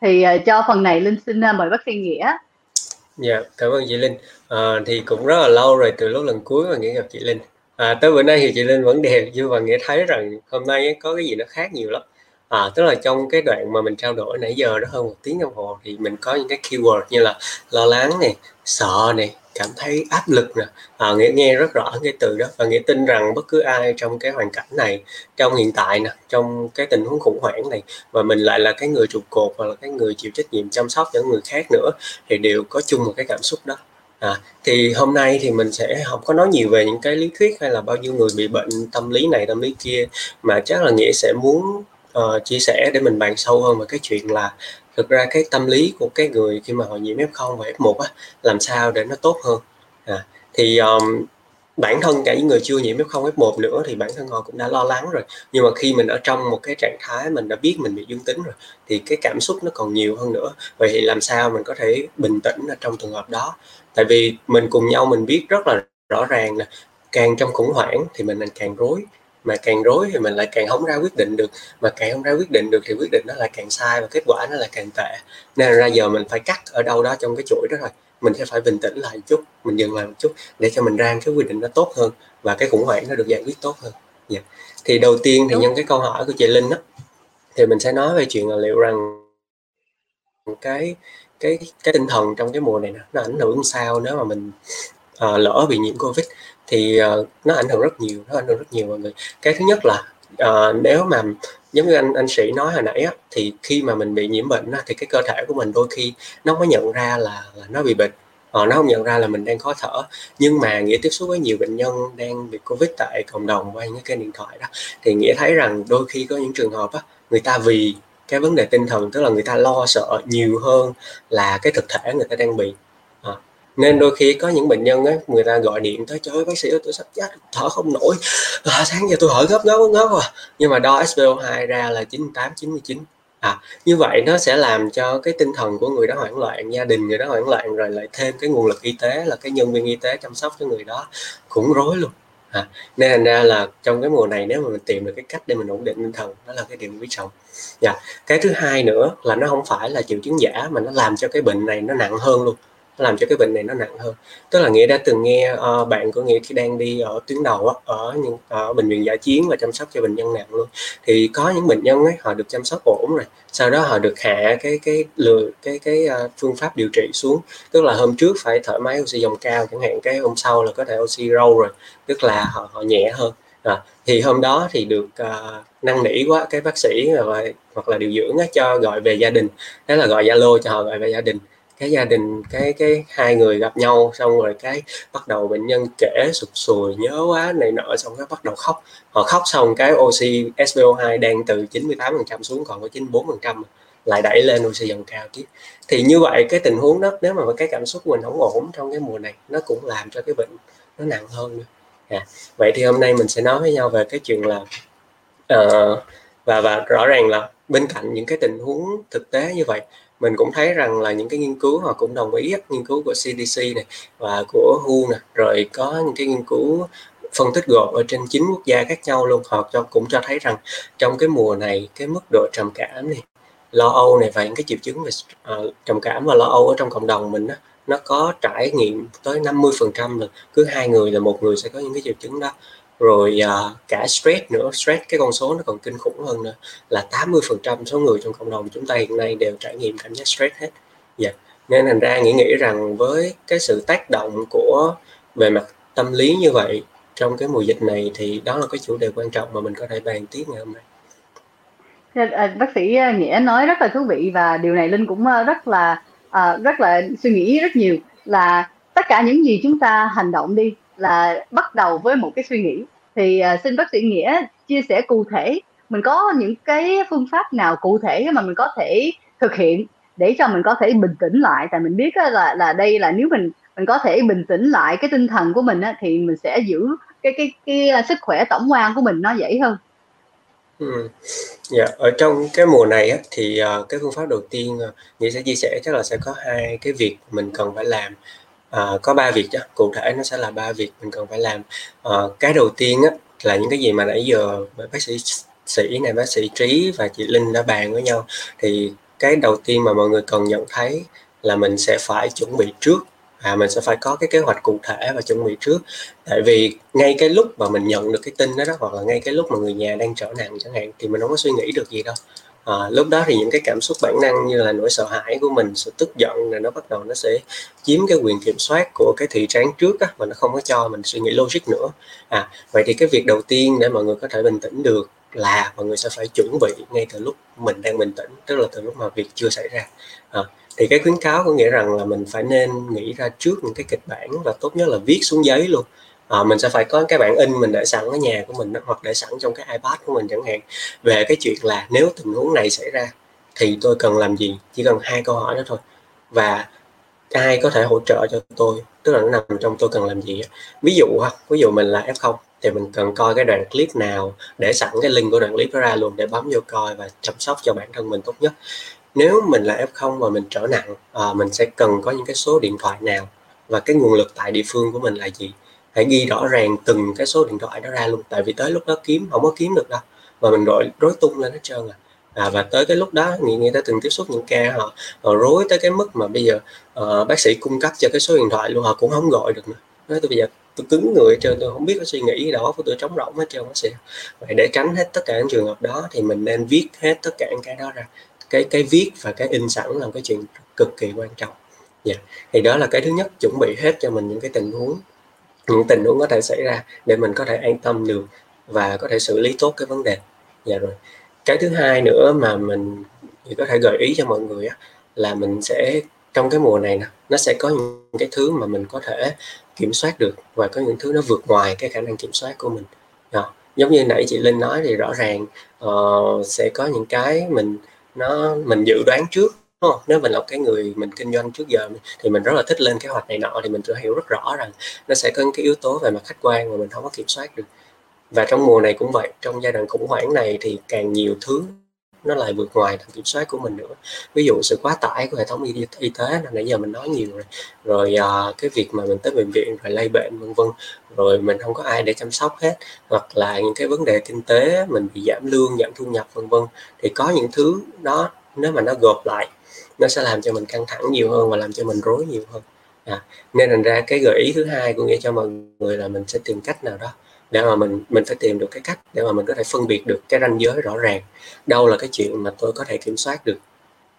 Thì ờ, cho phần này linh xin ờ, mời bác sĩ nghĩa. Dạ yeah, cảm ơn chị linh. À, thì cũng rất là lâu rồi từ lúc lần cuối mà nghĩa gặp chị linh. À, tới bữa nay thì chị linh vẫn đẹp nhưng mà nghĩa thấy rằng hôm nay có cái gì nó khác nhiều lắm. À, tức là trong cái đoạn mà mình trao đổi nãy giờ đó hơn một tiếng đồng hồ thì mình có những cái keyword như là lo lắng này sợ này cảm thấy áp lực nè à, nghĩa nghe rất rõ cái từ đó và nghĩa tin rằng bất cứ ai trong cái hoàn cảnh này trong hiện tại nè trong cái tình huống khủng hoảng này và mình lại là cái người trụ cột hoặc là cái người chịu trách nhiệm chăm sóc những người khác nữa thì đều có chung một cái cảm xúc đó. À, thì hôm nay thì mình sẽ không có nói nhiều về những cái lý thuyết hay là bao nhiêu người bị bệnh tâm lý này tâm lý kia mà chắc là nghĩa sẽ muốn uh, chia sẻ để mình bàn sâu hơn về cái chuyện là thực ra cái tâm lý của cái người khi mà họ nhiễm F0 và F1 á làm sao để nó tốt hơn? À, thì um, bản thân cả những người chưa nhiễm F0 F1 nữa thì bản thân họ cũng đã lo lắng rồi. Nhưng mà khi mình ở trong một cái trạng thái mình đã biết mình bị dương tính rồi thì cái cảm xúc nó còn nhiều hơn nữa. Vậy thì làm sao mình có thể bình tĩnh ở trong trường hợp đó? Tại vì mình cùng nhau mình biết rất là rõ ràng là càng trong khủng hoảng thì mình càng rối mà càng rối thì mình lại càng không ra quyết định được. Mà càng không ra quyết định được thì quyết định nó lại càng sai và kết quả nó lại càng tệ. Nên ra giờ mình phải cắt ở đâu đó trong cái chuỗi đó thôi. Mình sẽ phải bình tĩnh lại một chút mình dừng lại một chút để cho mình ra cái quyết định nó tốt hơn và cái khủng hoảng nó được giải quyết tốt hơn. Yeah. Dạ. thì đầu tiên thì nhân cái câu hỏi của chị Linh đó thì mình sẽ nói về chuyện là liệu rằng cái cái cái tinh thần trong cái mùa này nó ảnh hưởng sao nếu mà mình uh, lỡ bị nhiễm covid thì uh, nó ảnh hưởng rất nhiều nó ảnh hưởng rất nhiều mọi người. Cái thứ nhất là uh, nếu mà giống như anh anh sĩ nói hồi nãy á, thì khi mà mình bị nhiễm bệnh á, thì cái cơ thể của mình đôi khi nó mới nhận ra là, là nó bị bệnh. Ờ, nó không nhận ra là mình đang khó thở. Nhưng mà nghĩa tiếp xúc với nhiều bệnh nhân đang bị covid tại cộng đồng qua những cái điện thoại đó thì nghĩa thấy rằng đôi khi có những trường hợp á, người ta vì cái vấn đề tinh thần tức là người ta lo sợ nhiều hơn là cái thực thể người ta đang bị nên đôi khi có những bệnh nhân á người ta gọi điện tới trời bác sĩ ơi tôi sắp chết thở không nổi. À, sáng giờ tôi hỏi gấp gấp gấp à. Nhưng mà đo SpO2 ra là 98 99 à như vậy nó sẽ làm cho cái tinh thần của người đó hoảng loạn gia đình người đó hoảng loạn rồi lại thêm cái nguồn lực y tế là cái nhân viên y tế chăm sóc cho người đó cũng rối luôn. À, nên thành ra là trong cái mùa này nếu mà mình tìm được cái cách để mình ổn định tinh thần đó là cái điều quý trọng. Dạ cái thứ hai nữa là nó không phải là triệu chứng giả mà nó làm cho cái bệnh này nó nặng hơn luôn nó làm cho cái bệnh này nó nặng hơn. Tức là nghĩa đã từng nghe uh, bạn của nghĩa khi đang đi ở tuyến đầu á, ở những ở bệnh viện giải chiến và chăm sóc cho bệnh nhân nặng luôn. Thì có những bệnh nhân ấy họ được chăm sóc ổn rồi sau đó họ được hạ cái cái lừa cái cái uh, phương pháp điều trị xuống. Tức là hôm trước phải thở máy oxy dòng cao chẳng hạn cái hôm sau là có thể oxy râu rồi tức là họ họ nhẹ hơn. À, thì hôm đó thì được uh, năn nỉ quá cái bác sĩ hoặc là, hoặc là điều dưỡng á, cho gọi về gia đình. Thế là gọi zalo cho họ gọi về gia đình cái gia đình cái cái hai người gặp nhau xong rồi cái bắt đầu bệnh nhân kể sụp sùi nhớ quá này nọ xong cái bắt đầu khóc. Họ khóc xong cái oxy SpO2 đang từ 98% xuống còn có 94% lại đẩy lên oxy dòng cao chứ thì như vậy cái tình huống đó nếu mà cái cảm xúc của mình không ổn trong cái mùa này nó cũng làm cho cái bệnh nó nặng hơn nữa. À, vậy thì hôm nay mình sẽ nói với nhau về cái chuyện là uh, và và rõ ràng là bên cạnh những cái tình huống thực tế như vậy mình cũng thấy rằng là những cái nghiên cứu họ cũng đồng ý nghiên cứu của CDC này và của WHO này rồi có những cái nghiên cứu phân tích gộp ở trên chín quốc gia khác nhau luôn. Họ cho cũng cho thấy rằng trong cái mùa này cái mức độ trầm cảm này lo âu này và những cái triệu chứng về uh, trầm cảm và lo âu ở trong cộng đồng mình đó, nó có trải nghiệm tới 50 phần trăm là cứ hai người là một người sẽ có những cái triệu chứng đó rồi uh, cả stress nữa stress cái con số nó còn kinh khủng hơn nữa là 80 phần trăm số người trong cộng đồng chúng ta hiện nay đều trải nghiệm cảm giác stress hết yeah. Nên thành ra nghĩ nghĩ rằng với cái sự tác động của về mặt tâm lý như vậy trong cái mùa dịch này thì đó là cái chủ đề quan trọng mà mình có thể bàn tiếp ngày hôm nay dạ, à, bác sĩ à, nghĩa nói rất là thú vị và điều này linh cũng rất là rất là suy nghĩ rất nhiều là tất cả những gì chúng ta hành động đi là bắt đầu với một cái suy nghĩ thì uh, xin bác sĩ nghĩa chia sẻ cụ thể mình có những cái phương pháp nào cụ thể mà mình có thể thực hiện để cho mình có thể bình tĩnh lại tại mình biết là là đây là nếu mình mình có thể bình tĩnh lại cái tinh thần của mình á, thì mình sẽ giữ cái cái cái sức khỏe tổng quan của mình nó dễ hơn. Ừ. Yeah, ở trong cái mùa này á, thì uh, cái phương pháp đầu tiên uh, Nghĩa sẽ chia sẻ chắc là sẽ có hai cái việc mình cần phải làm à, có ba việc chứ cụ thể nó sẽ là ba việc mình cần phải làm. À, cái đầu tiên á, là những cái gì mà nãy giờ bác sĩ sĩ này bác sĩ trí và chị linh đã bàn với nhau. Thì cái đầu tiên mà mọi người cần nhận thấy là mình sẽ phải chuẩn bị trước. Và mình sẽ phải có cái kế hoạch cụ thể và chuẩn bị trước. Tại vì ngay cái lúc mà mình nhận được cái tin đó, đó hoặc là ngay cái lúc mà người nhà đang trở nặng chẳng hạn thì mình không có suy nghĩ được gì đâu à, lúc đó thì những cái cảm xúc bản năng như là nỗi sợ hãi của mình sự tức giận là nó bắt đầu nó sẽ chiếm cái quyền kiểm soát của cái thị trán trước á, mà nó không có cho mình suy nghĩ logic nữa. À vậy thì cái việc đầu tiên để mọi người có thể bình tĩnh được là mọi người sẽ phải chuẩn bị ngay từ lúc mình đang bình tĩnh tức là từ lúc mà việc chưa xảy ra. À, thì cái khuyến cáo có nghĩa rằng là mình phải nên nghĩ ra trước những cái kịch bản và tốt nhất là viết xuống giấy luôn à, mình sẽ phải có cái bản in mình để sẵn ở nhà của mình hoặc để sẵn trong cái ipad của mình chẳng hạn. Về cái chuyện là nếu tình huống này xảy ra thì tôi cần làm gì? Chỉ cần hai câu hỏi đó thôi. Và ai có thể hỗ trợ cho tôi? Tức là nó nằm trong tôi cần làm gì ví dụ ha ví dụ mình là f0 thì mình cần coi cái đoạn clip nào để sẵn cái link của đoạn clip đó ra luôn để bấm vô coi và chăm sóc cho bản thân mình tốt nhất. Nếu mình là f0 và mình trở nặng à, mình sẽ cần có những cái số điện thoại nào và cái nguồn lực tại địa phương của mình là gì? Hãy ghi rõ ràng từng cái số điện thoại đó ra luôn. Tại vì tới lúc đó kiếm không có kiếm được đâu. Mà mình rối rối tung lên hết trơn à. À, và tới cái lúc đó người người ta từng tiếp xúc những ca họ, họ rối tới cái mức mà bây giờ uh, bác sĩ cung cấp cho cái số điện thoại luôn họ cũng không gọi được nữa. Nói tôi bây giờ tôi cứng người hết trơn tôi không biết có suy nghĩ đó của tôi trống rỗng hết trơn bác sĩ. Vậy để tránh hết tất cả những trường hợp đó thì mình nên viết hết tất cả những cái đó ra. Cái cái viết và cái in sẵn là cái chuyện cực kỳ quan trọng. Yeah. Thì đó là cái thứ nhất chuẩn bị hết cho mình những cái tình huống những tình huống có thể xảy ra để mình có thể an tâm được và có thể xử lý tốt cái vấn đề. Dạ rồi. Cái thứ hai nữa mà mình có thể gợi ý cho mọi người á, là mình sẽ trong cái mùa này nè nó sẽ có những cái thứ mà mình có thể kiểm soát được và có những thứ nó vượt ngoài cái khả năng kiểm soát của mình. Dạ. giống như nãy chị Linh nói thì rõ ràng uh, sẽ có những cái mình nó mình dự đoán trước đúng không? nếu mình là cái người mình kinh doanh trước giờ thì mình rất là thích lên kế hoạch này nọ thì mình sẽ hiểu rất rõ rằng nó sẽ có những cái yếu tố về mặt khách quan mà mình không có kiểm soát được. Và trong mùa này cũng vậy trong giai đoạn khủng hoảng này thì càng nhiều thứ nó lại vượt ngoài tầm kiểm soát của mình nữa. Ví dụ sự quá tải của hệ thống y, y tế là nãy giờ mình nói nhiều rồi. Rồi à, cái việc mà mình tới bệnh viện rồi lây bệnh vân vân. Rồi mình không có ai để chăm sóc hết. Hoặc là những cái vấn đề kinh tế mình bị giảm lương giảm thu nhập vân vân. Thì có những thứ đó nếu mà nó gộp lại nó sẽ làm cho mình căng thẳng nhiều hơn và làm cho mình rối nhiều hơn. À, nên thành ra cái gợi ý thứ hai của nghĩa cho mọi người là mình sẽ tìm cách nào đó để mà mình mình phải tìm được cái cách để mà mình có thể phân biệt được cái ranh giới rõ ràng. Đâu là cái chuyện mà tôi có thể kiểm soát được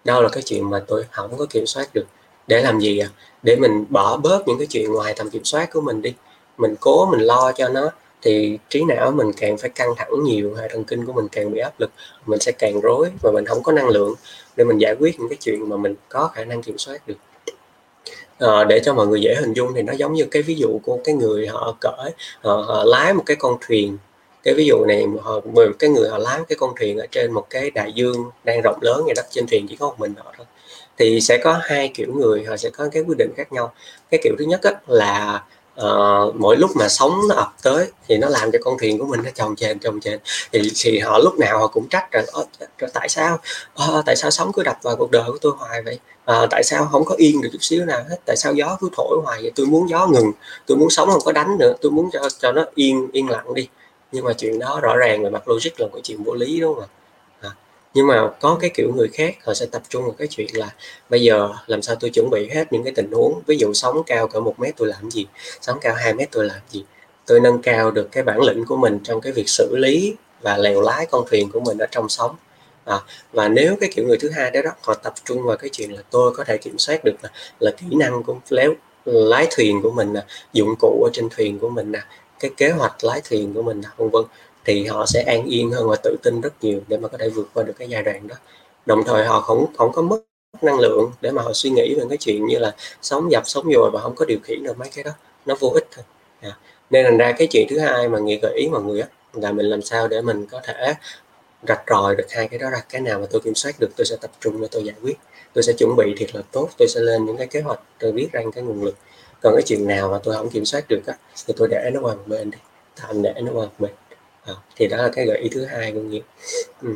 đâu là cái chuyện mà tôi không có kiểm soát được. Để làm gì à? Để mình bỏ bớt những cái chuyện ngoài tầm kiểm soát của mình đi. Mình cố mình lo cho nó thì trí não mình càng phải căng thẳng nhiều hệ thần kinh của mình càng bị áp lực mình sẽ càng rối và mình không có năng lượng để mình giải quyết những cái chuyện mà mình có khả năng kiểm soát được. À, để cho mọi người dễ hình dung thì nó giống như cái ví dụ của cái người họ cởi họ, họ lái một cái con thuyền. Cái ví dụ này họ cái người họ lái cái con thuyền ở trên một cái đại dương đang rộng lớn ngày đất trên thuyền chỉ có một mình họ thôi. Thì sẽ có hai kiểu người họ sẽ có cái quyết định khác nhau. Cái kiểu thứ nhất là uh, mỗi lúc mà sóng nó ập tới thì nó làm cho con thuyền của mình nó chồng chèn chồng chèn thì thì họ lúc nào họ cũng trách rằng tại sao? À, tại sao sóng cứ đập vào cuộc đời của tôi hoài vậy? À, tại sao không có yên được chút xíu nào hết? Tại sao gió cứ thổi hoài vậy? Tôi muốn gió ngừng tôi muốn sóng không có đánh nữa tôi muốn cho cho nó yên yên lặng đi. Nhưng mà chuyện đó rõ ràng về mặt logic là một chuyện vô lý đúng không ạ? Nhưng mà có cái kiểu người khác họ sẽ tập trung vào cái chuyện là bây giờ làm sao tôi chuẩn bị hết những cái tình huống ví dụ sóng cao cỡ một mét tôi làm gì sóng cao 2 mét tôi làm gì. Tôi nâng cao được cái bản lĩnh của mình trong cái việc xử lý và lèo lái con thuyền của mình ở trong sóng. À, và nếu cái kiểu người thứ hai đó, đó họ tập trung vào cái chuyện là tôi có thể kiểm soát được là, là kỹ năng của léo lái thuyền của mình nè dụng cụ ở trên thuyền của mình nè cái kế hoạch lái thuyền của mình vân vân thì họ sẽ an yên hơn và tự tin rất nhiều để mà có thể vượt qua được cái giai đoạn đó. Đồng thời họ không không có mất năng lượng để mà họ suy nghĩ về cái chuyện như là sống dập sống dồi và không có điều khiển được mấy cái đó. Nó vô ích thôi. À. nên thành ra cái chuyện thứ hai mà nghĩ gợi ý mọi người á, là mình làm sao để mình có thể rạch ròi được hai cái đó ra. Cái nào mà tôi kiểm soát được, tôi sẽ tập trung để tôi giải quyết. Tôi sẽ chuẩn bị thiệt là tốt, tôi sẽ lên những cái kế hoạch, tôi biết rằng cái nguồn lực. Còn cái chuyện nào mà tôi không kiểm soát được á, thì tôi để nó qua một bên đi. Tạm để nó qua một bên à, thì đó là cái gợi ý thứ hai của nghĩa. Ừ.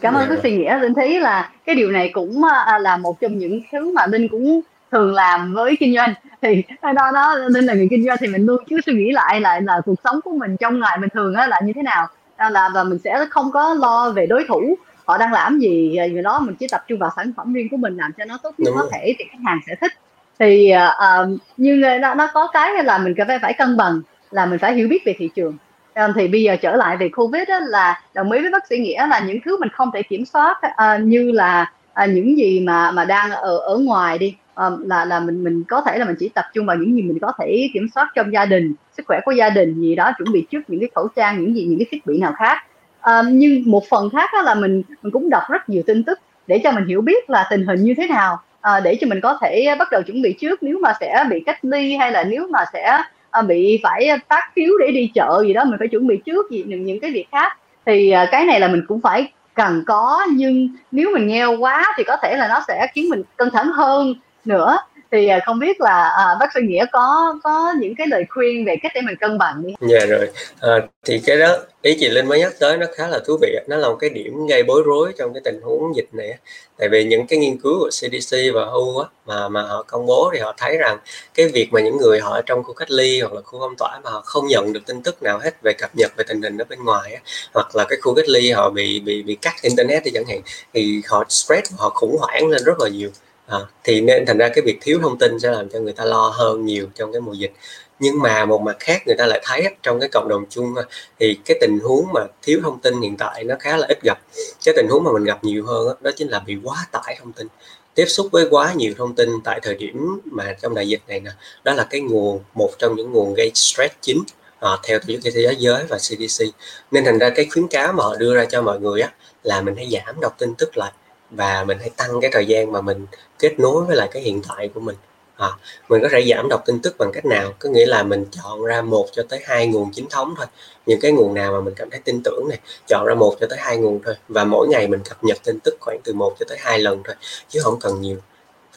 cảm ơn dạ. suy nghĩa linh thấy là cái điều này cũng à, là một trong những thứ mà linh cũng thường làm với kinh doanh. Thì đó đó linh là người kinh doanh thì mình luôn cứ suy nghĩ lại lại là cuộc sống của mình trong ngày bình thường là như thế nào. Là và mình sẽ không có lo về đối thủ họ đang làm gì người đó mình chỉ tập trung vào sản phẩm riêng của mình làm cho nó tốt nhất có thể thì khách hàng sẽ thích. Thì uh, như nó, nó có cái là mình phải phải cân bằng là mình phải hiểu biết về thị trường Ờ, thì bây giờ trở lại về covid đó là đồng ý với bác sĩ nghĩa là những thứ mình không thể kiểm soát à, như là à, những gì mà mà đang ở ở ngoài đi. À, là là mình mình có thể là mình chỉ tập trung vào những gì mình có thể kiểm soát trong gia đình sức khỏe của gia đình gì đó chuẩn bị trước những cái khẩu trang những gì những cái thiết bị nào khác. À, nhưng một phần khác đó là mình mình cũng đọc rất nhiều tin tức để cho mình hiểu biết là tình hình như thế nào. À, để cho mình có thể bắt đầu chuẩn bị trước nếu mà sẽ bị cách ly hay là nếu mà sẽ à, bị phải ờ, tắt phiếu để đi chợ gì đó mình phải chuẩn bị trước gì những những cái việc khác. Thì à, cái này là mình cũng phải cần có nhưng nếu mình nghèo quá thì có thể là nó sẽ khiến mình căng thẳng hơn nữa thì à, không biết là à, bác sĩ nghĩa có có những cái lời khuyên về cách để mình cân bằng đi. Dạ rồi. À, thì cái đó ý chị linh mới nhắc tới nó khá là thú vị nó là một cái điểm gây bối rối trong cái tình huống dịch này tại vì những cái nghiên cứu của CDC và WHO á, mà mà họ công bố thì họ thấy rằng cái việc mà những người họ ở trong khu cách ly hoặc là khu phong tỏa mà họ không nhận được tin tức nào hết về cập nhật về tình hình ở bên ngoài á, hoặc là cái khu cách ly họ bị bị bị cắt internet đi chẳng hạn thì họ stress họ khủng hoảng lên rất là nhiều à, thì nên thành ra cái việc thiếu thông tin sẽ làm cho người ta lo hơn nhiều trong cái mùa dịch. Nhưng mà một mặt khác người ta lại thấy trong cái cộng đồng chung thì cái tình huống mà thiếu thông tin hiện tại nó khá là ít gặp. Cái tình huống mà mình gặp nhiều hơn đó chính là bị quá tải thông tin. Tiếp xúc với quá nhiều thông tin tại thời điểm mà trong đại dịch này nè đó là cái nguồn một trong những nguồn gây stress chính à, theo tổ chức y tế thế giới và CDC nên thành ra cái khuyến cáo mà họ đưa ra cho mọi người á là mình hãy giảm đọc tin tức lại và mình hãy tăng cái thời gian mà mình kết nối với lại cái hiện tại của mình. À, mình có thể giảm đọc tin tức bằng cách nào? Có nghĩa là mình chọn ra một cho tới hai nguồn chính thống thôi. Những cái nguồn nào mà mình cảm thấy tin tưởng này chọn ra một cho tới hai nguồn thôi. Và mỗi ngày mình cập nhật tin tức khoảng từ một cho tới hai lần thôi chứ không cần nhiều.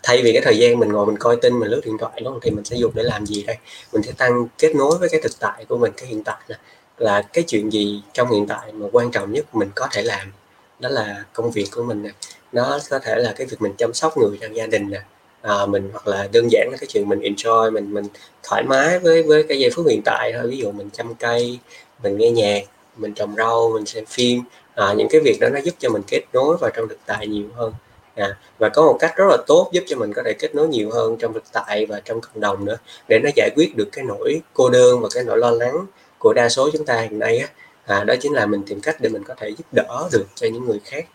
Thay vì cái thời gian mình ngồi mình coi tin mình lướt điện thoại đó thì mình sẽ dùng để làm gì đây? Mình sẽ tăng kết nối với cái thực tại của mình cái hiện tại này, là cái chuyện gì trong hiện tại mà quan trọng nhất mình có thể làm? Đó là công việc của mình này nó có thể là cái việc mình chăm sóc người trong gia đình nè. À, mình hoặc là đơn giản là cái chuyện mình enjoy mình mình thoải mái với với cái giây phút hiện tại thôi. Ví dụ mình chăm cây mình nghe nhạc mình trồng rau mình xem phim. À, những cái việc đó nó giúp cho mình kết nối vào trong thực tại nhiều hơn. À, và có một cách rất là tốt giúp cho mình có thể kết nối nhiều hơn trong thực tại và trong cộng đồng nữa để nó giải quyết được cái nỗi cô đơn và cái nỗi lo lắng của đa số chúng ta hiện nay á. À, đó chính là mình tìm cách để mình có thể giúp đỡ được cho những người khác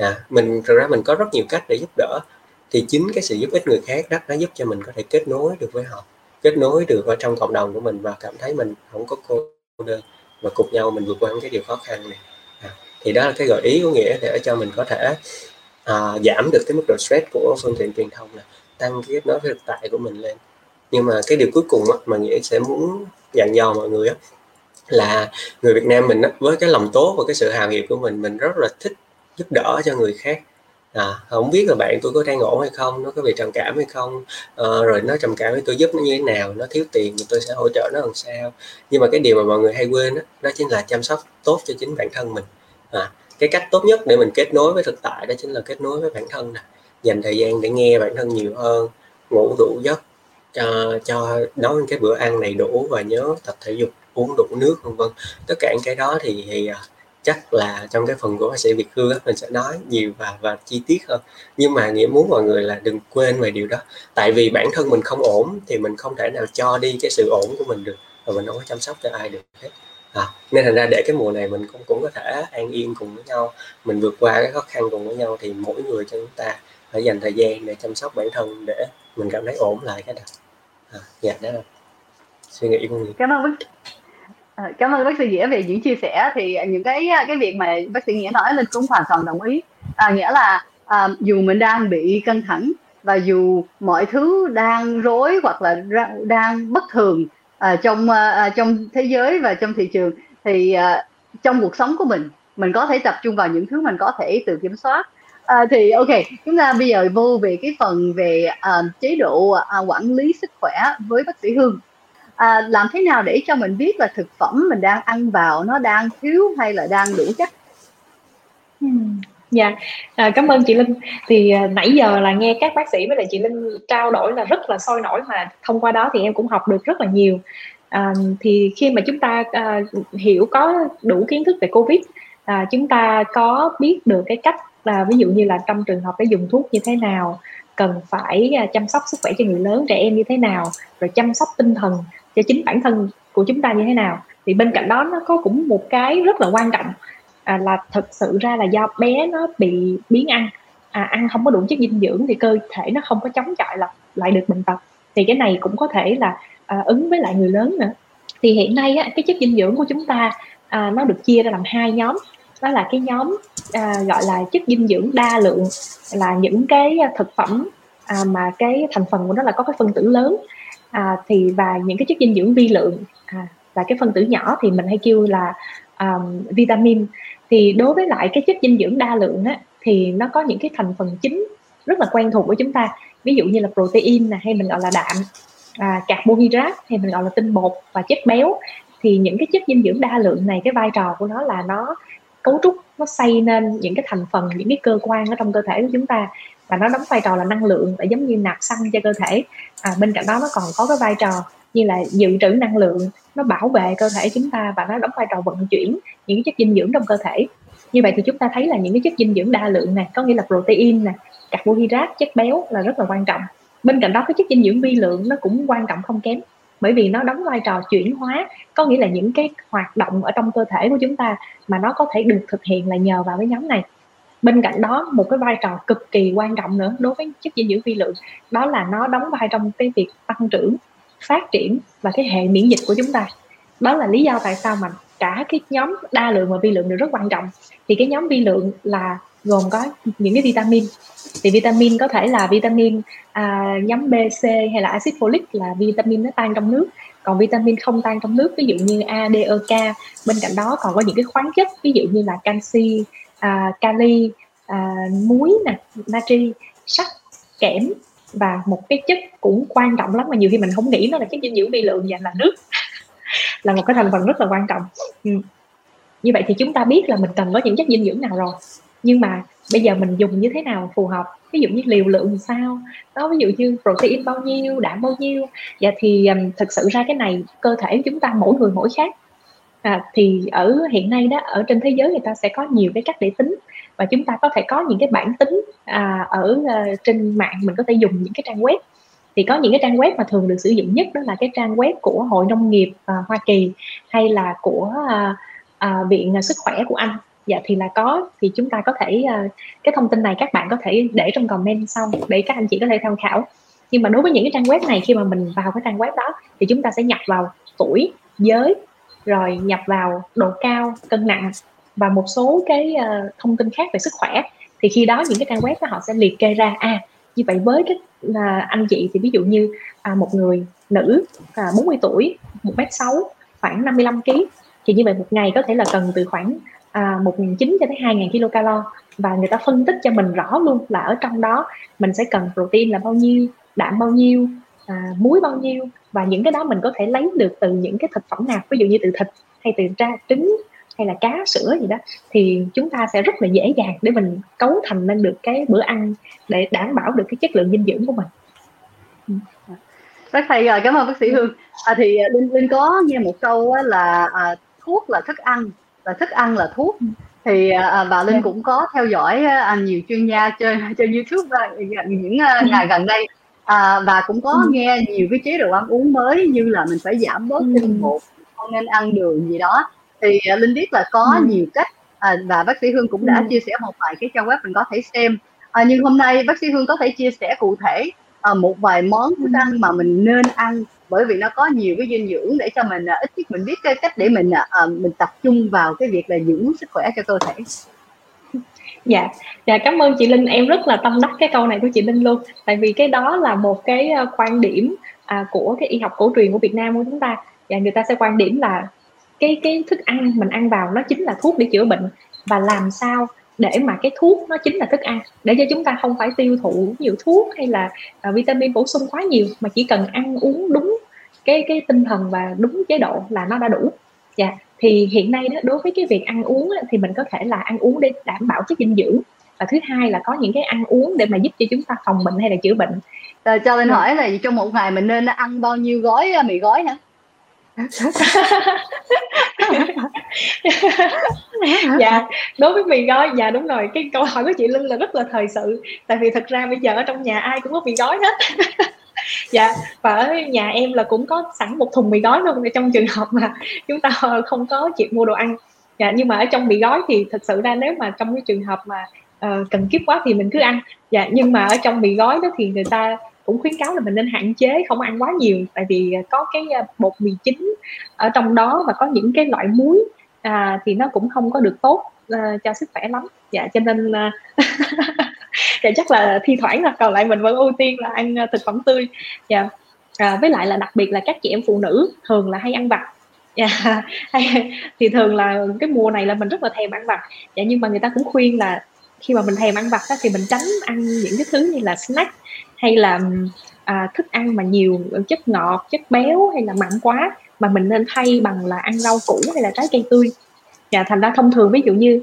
à, mình thực ra mình có rất nhiều cách để giúp đỡ. Thì chính cái sự giúp ích người khác đó nó giúp cho mình có thể kết nối được với họ kết nối được ở trong cộng đồng của mình và cảm thấy mình không có cô đơn và cùng nhau mình vượt qua những cái điều khó khăn này. À, thì đó là cái gợi ý của nghĩa để cho mình có thể à, giảm được cái mức độ stress của phương tiện truyền thông là tăng cái kết nối với thực tại của mình lên. Nhưng mà cái điều cuối cùng á, mà nghĩa sẽ muốn dặn dò mọi người á, là người Việt Nam mình á, với cái lòng tốt và cái sự hào hiệp của mình mình rất là thích giúp đỡ cho người khác. À, không biết là bạn tôi có đang ổn hay không nó có bị trầm cảm hay không à, rồi nó trầm cảm thì tôi giúp nó như thế nào nó thiếu tiền thì tôi sẽ hỗ trợ nó làm sao. Nhưng mà cái điều mà mọi người hay quên đó, đó chính là chăm sóc tốt cho chính bản thân mình. À, cái cách tốt nhất để mình kết nối với thực tại đó chính là kết nối với bản thân nè. Dành thời gian để nghe bản thân nhiều hơn ngủ đủ giấc cho cho nấu cái bữa ăn đầy đủ và nhớ tập thể dục uống đủ nước vân vân. Tất cả những cái đó thì, thì à, chắc là trong cái phần của bác sĩ Việt Hương mình sẽ nói nhiều và và chi tiết hơn. Nhưng mà nghĩa muốn mọi người là đừng quên về điều đó. Tại vì bản thân mình không ổn thì mình không thể nào cho đi cái sự ổn của mình được. Và mình không có chăm sóc cho ai được hết. À, nên thành ra để cái mùa này mình cũng cũng có thể an yên cùng với nhau. Mình vượt qua cái khó khăn cùng với nhau thì mỗi người cho chúng ta phải dành thời gian để chăm sóc bản thân để mình cảm thấy ổn lại cái đó à, dạ đó là suy nghĩ của mình. Cảm ơn Ờ, Ờ, cảm ơn bác sĩ nghĩa về những chia sẻ. Thì à, những cái à, cái việc mà bác sĩ nghĩa nói lên cũng hoàn toàn đồng ý. À, nghĩa là à, dù mình đang bị căng thẳng và dù mọi thứ đang rối hoặc là đang bất thường à, trong à, à, trong thế giới và trong thị trường thì à, trong cuộc sống của mình mình có thể tập trung vào những thứ mình có thể tự kiểm soát. À, thì ok chúng ta bây giờ vô về cái phần về à, chế độ à, quản lý sức khỏe với bác sĩ hương à, làm thế nào để cho mình biết là thực phẩm mình đang ăn vào nó đang thiếu hay là đang đủ chất hmm. Dạ, à, cảm ơn chị Linh. Thì à, nãy giờ là nghe các bác sĩ với lại chị Linh trao đổi là rất là sôi nổi mà thông qua đó thì em cũng học được rất là nhiều. À, thì khi mà chúng ta à, hiểu có đủ kiến thức về Covid, à, chúng ta có biết được cái cách là ví dụ như là trong trường hợp phải dùng thuốc như thế nào, cần phải à, chăm sóc sức khỏe cho người lớn, trẻ em như thế nào, rồi chăm sóc tinh thần cho chính bản thân của chúng ta như thế nào. Thì bên cạnh đó nó có cũng một cái rất là quan trọng à, là thực sự ra là do bé nó bị biến ăn. À, ăn không có đủ chất dinh dưỡng thì cơ thể nó không có chống chọi lại lại được bệnh tật. Thì cái này cũng có thể là à, ứng với lại người lớn nữa. Thì hiện nay á, cái chất dinh dưỡng của chúng ta à, nó được chia ra làm hai nhóm. Đó là cái nhóm à, gọi là chất dinh dưỡng đa lượng là những cái thực phẩm à, mà cái thành phần của nó là có cái phân tử lớn à, thì và những cái chất dinh dưỡng vi lượng à, và cái phân tử nhỏ thì mình hay kêu là um, vitamin. Thì đối với lại cái chất dinh dưỡng đa lượng á, thì nó có những cái thành phần chính rất là quen thuộc của chúng ta. Ví dụ như là protein này hay mình gọi là đạm à, carbohydrate hay mình gọi là tinh bột và chất béo. Thì những cái chất dinh dưỡng đa lượng này cái vai trò của nó là nó cấu trúc nó xây nên những cái thành phần những cái cơ quan ở trong cơ thể của chúng ta và nó đóng vai trò là năng lượng để giống như nạp xăng cho cơ thể. À, bên cạnh đó nó còn có cái vai trò như là dự trữ năng lượng nó bảo vệ cơ thể chúng ta và nó đóng vai trò vận chuyển những cái chất dinh dưỡng trong cơ thể. Như vậy thì chúng ta thấy là những cái chất dinh dưỡng đa lượng này có nghĩa là protein nè carbohydrate chất béo là rất là quan trọng. Bên cạnh đó cái chất dinh dưỡng vi lượng nó cũng quan trọng không kém bởi vì nó đóng vai trò chuyển hóa có nghĩa là những cái hoạt động ở trong cơ thể của chúng ta mà nó có thể được thực hiện là nhờ vào cái nhóm này bên cạnh đó một cái vai trò cực kỳ quan trọng nữa đối với chất dinh dưỡng vi lượng đó là nó đóng vai trong cái việc tăng trưởng phát triển và cái hệ miễn dịch của chúng ta. Đó là lý do tại sao mà cả cái nhóm đa lượng và vi lượng đều rất quan trọng. Thì cái nhóm vi lượng là gồm có những cái vitamin. Thì vitamin có thể là vitamin à, nhóm B, C hay là axit folic là vitamin nó tan trong nước. Còn vitamin không tan trong nước ví dụ như A, D, E, K bên cạnh đó còn có những cái khoáng chất ví dụ như là canxi, à, kali, à, muối nè, natri, sắt, kẽm và một cái chất cũng quan trọng lắm mà nhiều khi mình không nghĩ nó là chất dinh dưỡng vi lượng và là nước. Là một cái thành phần rất là quan trọng. Ừ. như vậy thì chúng ta biết là mình cần có những chất dinh dưỡng nào rồi. Nhưng mà bây giờ mình dùng như thế nào phù hợp? Ví dụ như liều lượng sao? Đó ví dụ như protein bao nhiêu đạm bao nhiêu? Và thì um, thực sự ra cái này cơ thể chúng ta mỗi người mỗi khác à, thì ở hiện nay đó ở trên thế giới người ta sẽ có nhiều cái cách để tính và chúng ta có thể có những cái bản tính à, ở uh, trên mạng mình có thể dùng những cái trang web. Thì có những cái trang web mà thường được sử dụng nhất đó là cái trang web của hội nông nghiệp uh, Hoa Kỳ hay là của uh, uh, viện sức khỏe của Anh. Dạ thì là có. Thì chúng ta có thể uh, cái thông tin này các bạn có thể để trong comment sau để các anh chị có thể tham khảo. Nhưng mà đối với những cái trang web này khi mà mình vào cái trang web đó thì chúng ta sẽ nhập vào tuổi giới rồi nhập vào độ cao cân nặng và một số cái uh, thông tin khác về sức khỏe. Thì khi đó những cái trang web đó họ sẽ liệt kê ra à như vậy với cái là anh chị thì ví dụ như à, một người nữ à, 40 tuổi một mét sáu khoảng 55 kg thì như vậy một ngày có thể là cần từ khoảng à, 1.900 cho tới 2.000 kcal và người ta phân tích cho mình rõ luôn là ở trong đó mình sẽ cần protein là bao nhiêu đạm bao nhiêu à, muối bao nhiêu và những cái đó mình có thể lấy được từ những cái thực phẩm nào ví dụ như từ thịt hay từ tra trứng hay là cá sữa gì đó thì chúng ta sẽ rất là dễ dàng để mình cấu thành nên được cái bữa ăn để đảm bảo được cái chất lượng dinh dưỡng của mình. Rất hay rồi cảm ơn bác sĩ hương. À, thì à, linh linh có nghe một câu là à, thuốc là thức ăn và thức ăn là thuốc. Thì à, bà linh cũng có theo dõi à, nhiều chuyên gia trên trên youtube à, những à, ngày gần đây à, và cũng có nghe nhiều cái chế độ ăn uống mới như là mình phải giảm bớt tinh bột không nên ăn đường gì đó. Thì uh, linh biết là có ừ. nhiều cách à, và bác sĩ hương cũng đã ừ. chia sẻ một vài cái trang web mình có thể xem. À, nhưng hôm nay bác sĩ hương có thể chia sẻ cụ thể à, một vài món thức ăn mà mình nên ăn bởi vì nó có nhiều cái dinh dưỡng để cho mình à, ít nhất mình biết cái cách để mình à, mình tập trung vào cái việc là dưỡng sức khỏe cho cơ thể dạ. Dạ cảm ơn chị linh. Em rất là tâm đắc cái câu này của chị linh luôn. Tại vì cái đó là một cái ờ, quan điểm à, của cái y học cổ truyền của việt nam của chúng ta. Và người ta sẽ quan điểm là cái cái thức ăn mình ăn vào nó chính là thuốc để chữa bệnh. Và làm sao để mà cái thuốc nó chính là thức ăn? Để cho chúng ta không phải tiêu thụ nhiều thuốc hay là uh, vitamin bổ sung quá nhiều mà chỉ cần ăn uống đúng cái cái tinh thần và đúng chế độ là nó đã đủ. Dạ thì hiện nay đó đối với cái việc ăn uống thì mình có thể là ăn uống để đảm bảo chất dinh dưỡng. Và thứ hai là có những cái ăn uống để mà giúp cho chúng ta phòng bệnh hay là chữa bệnh. Rồi, cho dạ. hỏi là trong một ngày mình nên ăn bao nhiêu gói mì gói hả? Dạ đối với mì gói dạ đúng rồi. Cái câu hỏi của chị linh là rất là thời sự. Tại vì thật ra bây giờ ở trong nhà ai cũng có mì gói hết dạ và ở nhà em là cũng có sẵn một thùng mì gói luôn trong trường hợp mà chúng ta không có chịu mua đồ ăn. Dạ nhưng mà ở trong mì gói thì thật sự ra nếu mà trong cái trường hợp mà uh, cần kiếp quá thì mình cứ ăn. Dạ nhưng mà ở trong mì gói đó thì người ta cũng khuyến cáo là mình nên hạn chế không ăn quá nhiều tại vì có cái ờ, bột mì chính ở trong đó và có những cái loại muối à, thì nó cũng không có được tốt uh, cho sức khỏe lắm. Dạ cho nên uh, thì chắc là thi thoảng là còn lại mình vẫn ưu tiên là ăn à, thực phẩm tươi. Dạ. À, với lại là đặc biệt là các chị em phụ nữ thường là hay ăn vặt. Dạ. Yeah. thì thường là cái mùa này là mình rất là thèm ăn vặt. Dạ, nhưng mà người ta cũng khuyên là khi mà mình thèm ăn vặt thì mình tránh ăn những cái thứ như là snack hay là à, thức ăn mà nhiều chất ngọt chất béo hay là mặn quá mà mình nên thay bằng là ăn rau củ hay là trái cây tươi. Dạ thành ra thông thường ví dụ như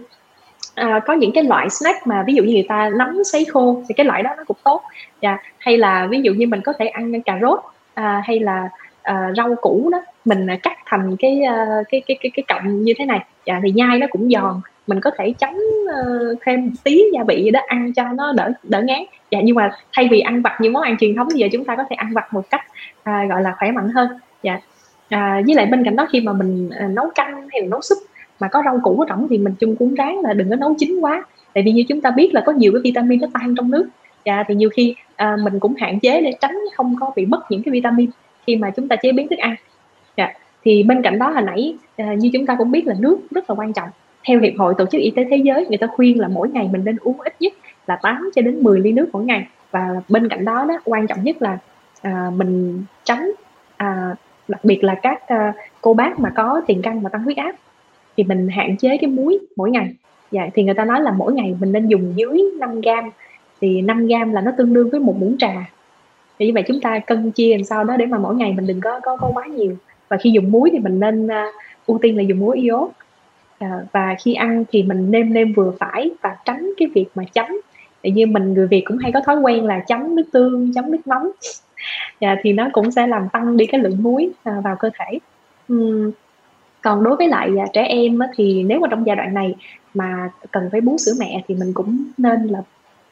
à, có những cái loại snack mà ví dụ như người ta nấm sấy khô thì cái loại đó nó cũng tốt. Dạ hay là ví dụ như mình có thể ăn cà rốt à, hay là à, rau củ đó mình cắt thành cái à, cái cái cái cái cọng như thế này. Dạ thì nhai nó cũng giòn. Mình có thể chấm uh, thêm tí gia vị gì đó ăn cho nó đỡ đỡ ngán. Dạ nhưng mà thay vì ăn vặt như món ăn truyền thống thì giờ chúng ta có thể ăn vặt một cách à, gọi là khỏe mạnh hơn. Dạ à, với lại bên cạnh đó khi mà mình à, nấu canh hay là nấu súp mà có rau củ ở trong thì mình chung cũng ráng là đừng có nấu chín quá. Tại vì như chúng ta biết là có nhiều cái vitamin nó tan trong nước. Và thì nhiều khi à, mình cũng hạn chế để tránh không có bị mất những cái vitamin khi mà chúng ta chế biến thức ăn. Dạ. thì bên cạnh đó hồi nãy à, như chúng ta cũng biết là nước rất là quan trọng. Theo hiệp hội tổ chức y tế thế giới người ta khuyên là mỗi ngày mình nên uống ít nhất là 8 cho đến 10 ly nước mỗi ngày. Và bên cạnh đó đó quan trọng nhất là à, mình tránh à, đặc biệt là các à, cô bác mà có tiền căn và tăng huyết áp thì mình hạn chế cái muối mỗi ngày. Dạ, thì người ta nói là mỗi ngày mình nên dùng dưới 5 gram thì 5 gram là nó tương đương với một muỗng trà. Thì như vậy chúng ta cân chia làm sao đó để mà mỗi ngày mình đừng có có, có quá nhiều. Và khi dùng muối thì mình nên uh, ưu tiên là dùng muối iốt. À, và khi ăn thì mình nêm nêm vừa phải và tránh cái việc mà chấm. Tại như mình người Việt cũng hay có thói quen là chấm nước tương chấm nước mắm. À, thì nó cũng sẽ làm tăng đi cái lượng muối à, vào cơ thể. Uhm, còn đối với lại à, trẻ em á, thì nếu mà trong giai đoạn này mà cần phải bú sữa mẹ thì mình cũng nên là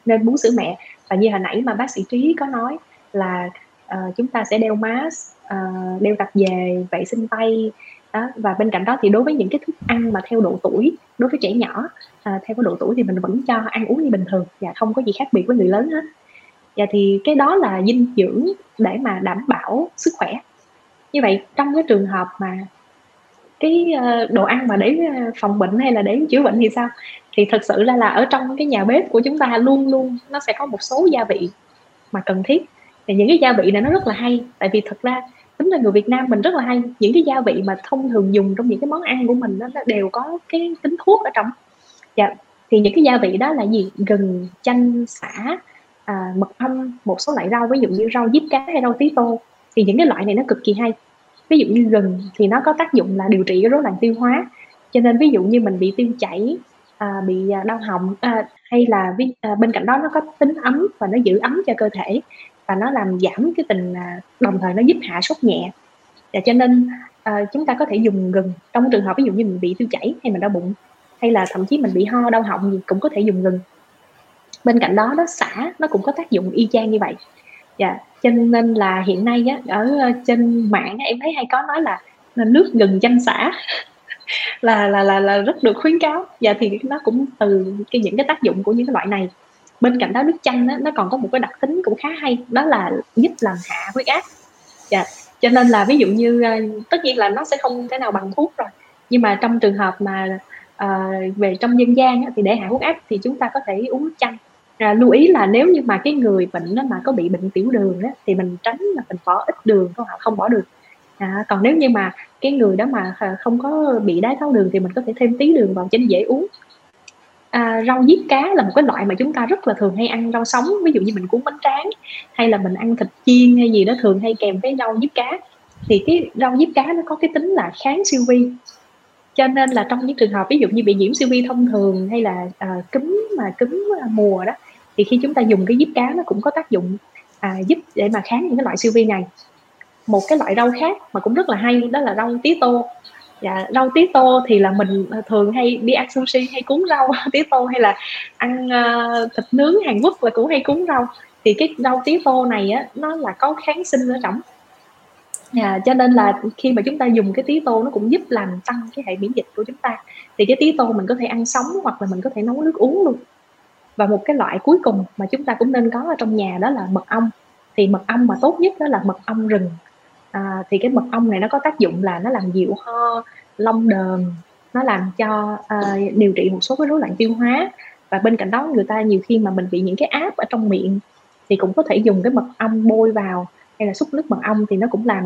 nên bú sữa mẹ. Và như hồi nãy mà bác sĩ trí có nói là uh, chúng ta sẽ đeo mask uh, đeo tập về vệ sinh tay đó. và bên cạnh đó thì đối với những cái thức ăn mà theo độ tuổi đối với trẻ nhỏ uh, theo cái độ tuổi thì mình vẫn cho ăn uống như bình thường và không có gì khác biệt với người lớn hết. Và thì cái đó là dinh dưỡng để mà đảm bảo sức khỏe. Như vậy trong cái trường hợp mà cái ờ, đồ ăn mà để ờ, phòng bệnh hay là để chữa bệnh thì sao? Thì thật sự là là ở trong cái nhà bếp của chúng ta luôn luôn nó sẽ có một số gia vị mà cần thiết. Thì những cái gia vị này nó rất là hay tại vì thật ra tính là người Việt Nam mình rất là hay. Những cái gia vị mà thông thường dùng trong những cái món ăn của mình nó đều có cái tính thuốc ở trong. Dạ thì những cái gia vị đó là gì? Gừng chanh xả à, mật ong một số loại rau ví dụ như rau diếp cá hay rau tí tô. Thì những cái loại này nó cực kỳ hay ví dụ như gừng thì nó có tác dụng là điều trị cái rối loạn tiêu hóa. Cho nên ví dụ như mình bị tiêu chảy à, bị à, đau họng à, hay là à, bên cạnh đó nó có tính ấm và nó giữ ấm cho cơ thể và nó làm giảm cái tình à, đồng thời nó giúp hạ sốt nhẹ. Và cho nên à, chúng ta có thể dùng gừng. Trong trường hợp ví dụ như mình bị tiêu chảy hay mình đau bụng hay là thậm chí mình bị ho đau họng gì cũng có thể dùng gừng. Bên cạnh đó nó xả nó cũng có tác dụng y chang như vậy. Dạ cho nên là hiện nay á, ở ờ, trên mạng em thấy hay có nói là, là nước gừng chanh xả là là là là rất được khuyến cáo. Và thì nó cũng từ cái những cái tác dụng của những cái loại này. Bên cạnh đó nước chanh á, nó còn có một cái đặc tính cũng khá hay đó là giúp làm hạ huyết áp. Dạ cho nên là ví dụ như ờ, tất nhiên là nó sẽ không thể nào bằng thuốc rồi. Nhưng mà trong trường hợp mà uh, về trong dân gian á, thì để hạ huyết áp thì chúng ta có thể uống nước chanh à, lưu ý là nếu như mà cái người bệnh đó mà có bị bệnh tiểu đường á, thì mình tránh là mình bỏ ít đường không không bỏ được. À, còn nếu như mà cái người đó mà à, không có bị đái tháo đường thì mình có thể thêm tí đường vào cho nó dễ uống. À, rau diếp cá là một cái loại mà chúng ta rất là thường hay ăn rau sống ví dụ như mình cuốn bánh tráng hay là mình ăn thịt chiên hay gì đó thường hay kèm với rau diếp cá. Thì cái rau diếp cá nó có cái tính là kháng siêu vi. Cho nên là trong những trường hợp ví dụ như bị nhiễm siêu vi thông thường hay là uh, cúm mà cúm à, mùa đó thì khi chúng ta dùng cái diếp cá nó cũng có tác dụng à, giúp để mà kháng những cái loại siêu vi này. Một cái loại rau khác mà cũng rất là hay đó là rau tía tô. Dạ rau tía tô thì là mình à, thường hay đi ăn sushi hay cuốn rau tía tô hay là ăn uh, thịt nướng Hàn Quốc là cũng hay cuốn rau. Thì cái rau tía tô này á nó là có kháng sinh ở trong. À, cho nên là khi mà chúng ta dùng cái tía tô nó cũng giúp làm tăng cái hệ miễn dịch của chúng ta. Thì cái tía tô mình có thể ăn sống hoặc là mình có thể nấu nước uống luôn và một cái loại cuối cùng mà chúng ta cũng nên có ở trong nhà đó là mật ong. Thì mật ong mà tốt nhất đó là mật ong rừng. À, thì cái mật ong này nó có tác dụng là nó làm dịu ho lông đờm nó làm cho uh, điều trị một số cái rối loạn tiêu hóa. Và bên cạnh đó người ta nhiều khi mà mình bị những cái áp ở trong miệng thì cũng có thể dùng cái mật ong bôi vào hay là xúc nước mật ong thì nó cũng làm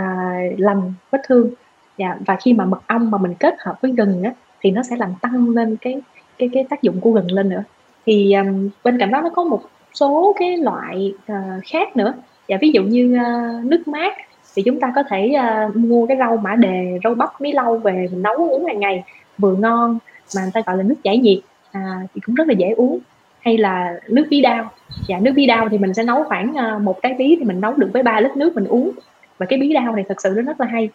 uh, lành vết thương. Dạ, và khi mà mật ong mà mình kết hợp với gừng á, thì nó sẽ làm tăng lên cái cái cái tác dụng của gừng lên nữa thì um, bên cạnh đó nó có một số cái loại uh, khác nữa. Dạ ví dụ như uh, nước mát thì chúng ta có thể uh, mua cái rau mã đề rau bắp mí lau về mình nấu uống hàng ngày vừa ngon mà người ta gọi là nước giải nhiệt à, thì cũng rất là dễ uống. Hay là nước bí đao. Dạ nước bí đao thì mình sẽ nấu khoảng uh, một trái bí thì mình nấu được với 3 lít nước mình uống. Và cái bí đao này thật sự nó rất là hay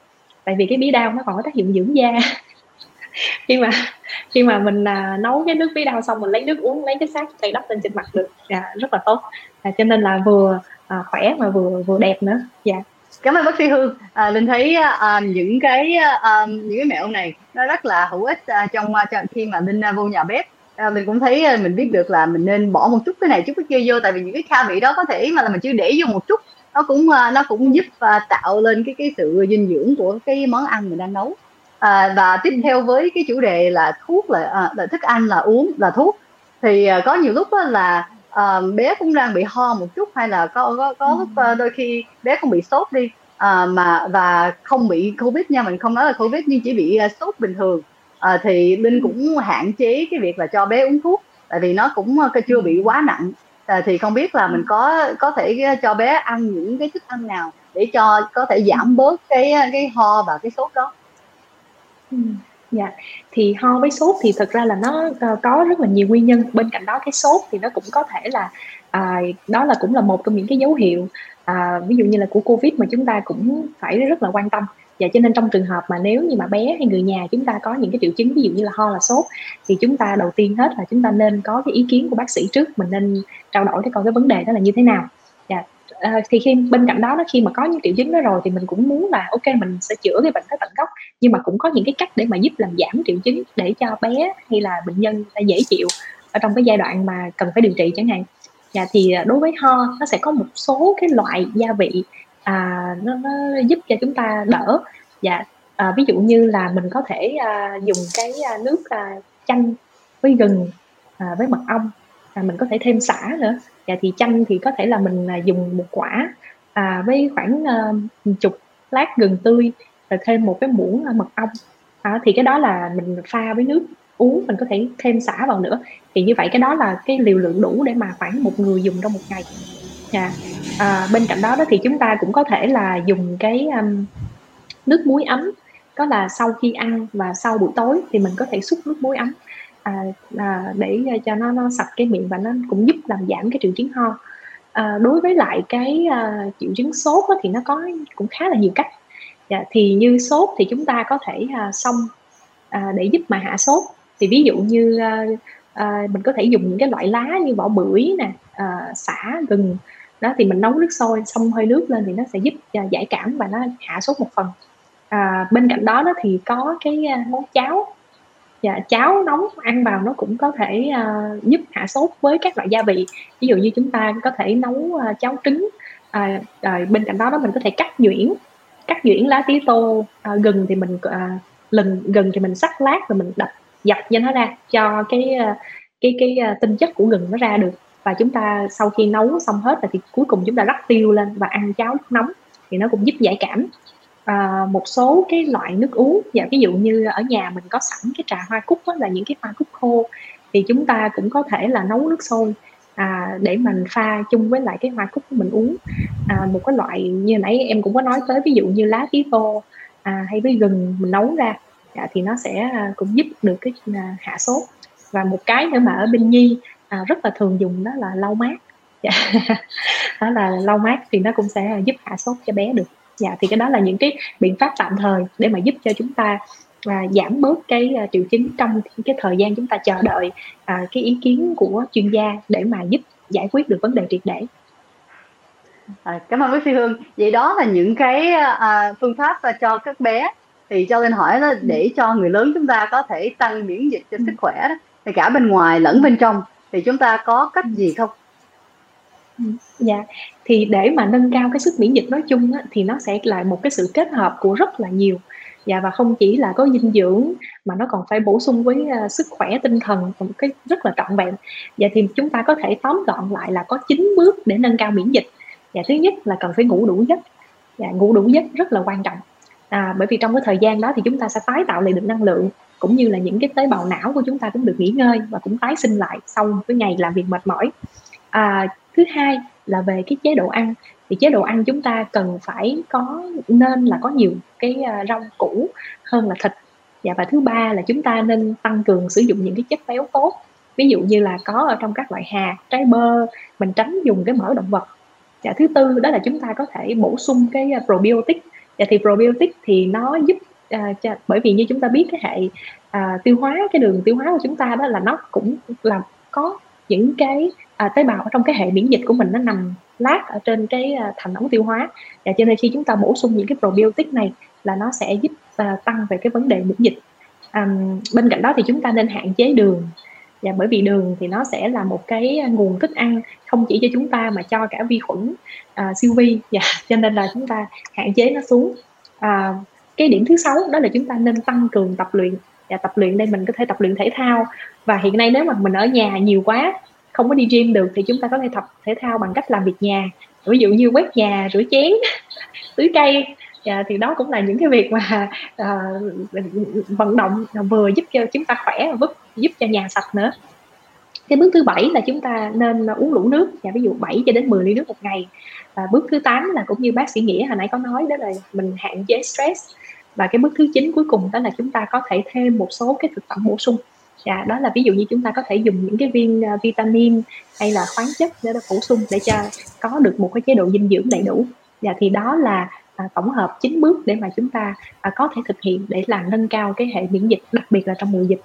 tại vì cái bí đao nó còn có tác dụng dưỡng da. Khi mà khi mà mình à, nấu cái nước bí đao xong mình lấy nước uống lấy cái xác tay đắp lên trên mặt được. Dạ, rất là tốt. À, cho nên là vừa à, khỏe mà vừa vừa đẹp nữa. Dạ. Cảm ơn bác sĩ hương. À, linh thấy à, à những cái à, à, những cái mẹo này nó rất là hữu ích à, trong, à, khi mà linh à, vô nhà bếp. À, mình cũng thấy à, mình biết được là mình nên bỏ một chút cái này chút cái kia vô tại vì những cái gia vị đó có thể mà là mình chưa để vô một chút nó cũng à, nó cũng giúp à, tạo lên cái cái sự dinh dưỡng của cái món ăn mình đang nấu à, và tiếp theo với cái chủ đề là thuốc là, à, là thức ăn là uống là thuốc. Thì à, có nhiều lúc là à, bé cũng đang bị ho một chút hay là có có, có lúc à, đôi khi bé cũng bị sốt đi. À, mà và không bị covid nha mình không nói là covid nhưng chỉ bị uh, sốt bình thường. À, thì linh cũng hạn chế cái việc là cho bé uống thuốc tại vì nó cũng uh, chưa bị quá nặng. À, thì không biết là mình có có thể cho bé ăn những cái thức ăn nào để cho có thể giảm bớt cái cái ho và cái sốt đó Dạ, thì ho với sốt thì thật ra là nó, uh, có rất là nhiều nguyên nhân, bên cạnh đó cái sốt thì nó cũng có thể là, à, đó là cũng là một trong những cái dấu hiệu, à, ví dụ như là của Covid mà chúng ta cũng phải rất là quan tâm. và cho nên trong trường hợp mà nếu như mà bé hay người nhà chúng ta có những cái triệu chứng ví dụ như là ho là sốt, thì chúng ta đầu tiên hết là chúng ta nên có cái ý kiến của bác sĩ trước, mình nên trao đổi cái coi cái vấn đề đó là như thế nào. À, thì khi bên cạnh đó nó khi mà có những triệu chứng đó rồi thì mình cũng muốn là ok mình sẽ chữa cái bệnh tới tận gốc. Nhưng mà cũng có những cái cách để mà giúp làm giảm triệu chứng để cho bé hay là bệnh nhân dễ chịu ở trong cái giai đoạn mà cần phải điều trị chẳng hạn. Dạ thì ờ, đối với ho nó sẽ có một số cái loại gia vị à, nó, nó giúp cho chúng ta đỡ. Dạ à, ví dụ như là mình có thể à, dùng cái à, nước à, chanh với gừng à, với mật ong à, mình có thể thêm xả nữa dạ thì chanh thì có thể là mình là dùng một quả à, với khoảng uh, chục lát gừng tươi rồi thêm một cái muỗng ờ, mật ong. À, thì cái đó là mình pha với nước uống mình có thể thêm xả vào nữa. Thì như vậy cái đó là cái liều lượng đủ để mà khoảng một người dùng trong một ngày. Dạ. à, bên cạnh đó đó thì chúng ta cũng có thể là dùng cái um, nước muối ấm. Đó là sau khi ăn và sau buổi tối thì mình có thể xúc nước muối ấm à, à, để à, cho nó nó sạch cái miệng và nó cũng giúp làm giảm cái triệu chứng ho. À, đối với lại cái à, triệu chứng sốt đó, thì nó có cũng khá là nhiều cách. Dạ, thì như sốt thì chúng ta có thể à, xong à, để giúp mà hạ sốt. Thì ví dụ như à, à, mình có thể dùng những cái loại lá như vỏ bưởi nè à, xả gừng đó thì mình nấu nước sôi xong hơi nước lên thì nó sẽ giúp à, giải cảm và nó hạ sốt một phần. À, bên cạnh đó, đó thì có cái à, món cháo dạ cháo nóng ăn vào nó cũng có thể uh, giúp hạ sốt với các loại gia vị. Ví dụ như chúng ta có thể nấu uh, cháo trứng à, rồi bên cạnh đó đó mình có thể cắt nhuyễn cắt nhuyễn lá tía tô à, gừng thì mình à, lần gừng thì mình sắc lát rồi mình đập dập cho nó ra cho cái cái cái, tinh chất của gừng nó ra được. Và chúng ta sau khi nấu xong hết rồi thì cuối cùng chúng ta rắc tiêu lên và ăn cháo nóng thì nó cũng giúp giải cảm à, một số cái loại nước uống dạ ví dụ như ở nhà mình có sẵn cái trà hoa cúc đó, là những cái hoa cúc khô thì chúng ta cũng có thể là nấu nước sôi à, để mình pha chung với lại cái hoa cúc của mình uống. À, một cái loại như nãy em cũng có nói tới ví dụ như lá tí tô à, hay với gừng mình nấu ra dạ, thì nó sẽ à, cũng giúp được cái à, hạ sốt. Và một cái nữa mà ở bên nhi à, rất là thường dùng đó là lau mát dạ. đó là lau mát thì nó cũng sẽ giúp hạ sốt cho bé được dạ thì cái đó là những cái biện pháp tạm thời để mà giúp cho chúng ta và giảm bớt cái uh, triệu chứng trong cái thời gian chúng ta chờ đợi uh, cái ý kiến của chuyên gia để mà giúp giải quyết được vấn đề triệt để À, cảm ơn bác sĩ Hương. Vậy đó là những cái à, phương pháp cho các bé. Thì cho Linh hỏi là để cho người lớn chúng ta có thể tăng miễn dịch cho sức khỏe đó. Thì cả bên ngoài lẫn bên trong thì chúng ta có cách gì không? Dạ, thì để mà nâng cao cái sức miễn dịch nói chung á, thì nó sẽ là một cái sự kết hợp của rất là nhiều. Dạ và không chỉ là có dinh dưỡng mà nó còn phải bổ sung với uh, sức khỏe tinh thần một cái rất là trọn vẹn. Dạ thì chúng ta có thể tóm gọn lại là có 9 bước để nâng cao miễn dịch. Dạ thứ nhất là cần phải ngủ đủ giấc. Dạ ngủ đủ giấc rất là quan trọng. À, bởi vì trong cái thời gian đó thì chúng ta sẽ tái tạo lại được năng lượng cũng như là những cái tế bào não của chúng ta cũng được nghỉ ngơi và cũng tái sinh lại sau cái ngày làm việc mệt mỏi. À, thứ hai là về cái chế độ ăn. Thì chế độ ăn chúng ta cần phải có nên là có nhiều cái à, rau củ hơn là thịt. Và và thứ ba là chúng ta nên tăng cường sử dụng những cái chất béo tốt. Ví dụ như là có ở trong các loại hạt trái bơ mình tránh dùng cái mỡ động vật. Và thứ tư đó là chúng ta có thể bổ sung cái à, probiotic. Và thì probiotic thì nó giúp à, cho, bởi vì như chúng ta biết cái hệ à, tiêu hóa cái đường tiêu hóa của chúng ta đó là nó cũng là có những cái à, tế bào ở trong cái hệ miễn dịch của mình nó nằm lát ở trên cái à, thành ống tiêu hóa. Và cho nên khi chúng ta bổ sung những cái probiotic này là nó sẽ giúp uh, tăng về cái vấn đề miễn dịch. Um, bên cạnh đó thì chúng ta nên hạn chế đường. Và bởi vì đường thì nó sẽ là một cái nguồn thức ăn không chỉ cho chúng ta mà cho cả vi khuẩn uh, siêu vi. Và dạ, cho nên là chúng ta hạn chế nó xuống. Uh, cái điểm thứ sáu đó là chúng ta nên tăng cường tập luyện. Và tập luyện đây mình có thể tập luyện thể thao. Và hiện nay nếu mà mình ở nhà nhiều quá không có đi gym được thì chúng ta có thể tập thể thao bằng cách làm việc nhà. Ví dụ như quét nhà rửa chén tưới cây. À, thì đó cũng là những cái việc mà à, vận động vừa giúp cho chúng ta khỏe và giúp cho nhà sạch nữa. Cái bước thứ bảy là chúng ta nên uống đủ nước. Và ví dụ 7 cho đến 10 ly nước một ngày. Và bước thứ 8 là cũng như bác sĩ nghĩa hồi nãy có nói đó là mình hạn chế stress. Và cái bước thứ chín cuối cùng đó là chúng ta có thể thêm một số cái thực phẩm bổ sung dạ đó là ví dụ như chúng ta có thể dùng những cái viên uh, vitamin hay là khoáng chất để bổ sung để cho có được một cái chế độ dinh dưỡng đầy đủ. Dạ thì đó là à, tổng hợp 9 bước để mà chúng ta à, có thể thực hiện để làm nâng cao cái hệ miễn dịch đặc biệt là trong mùa dịch.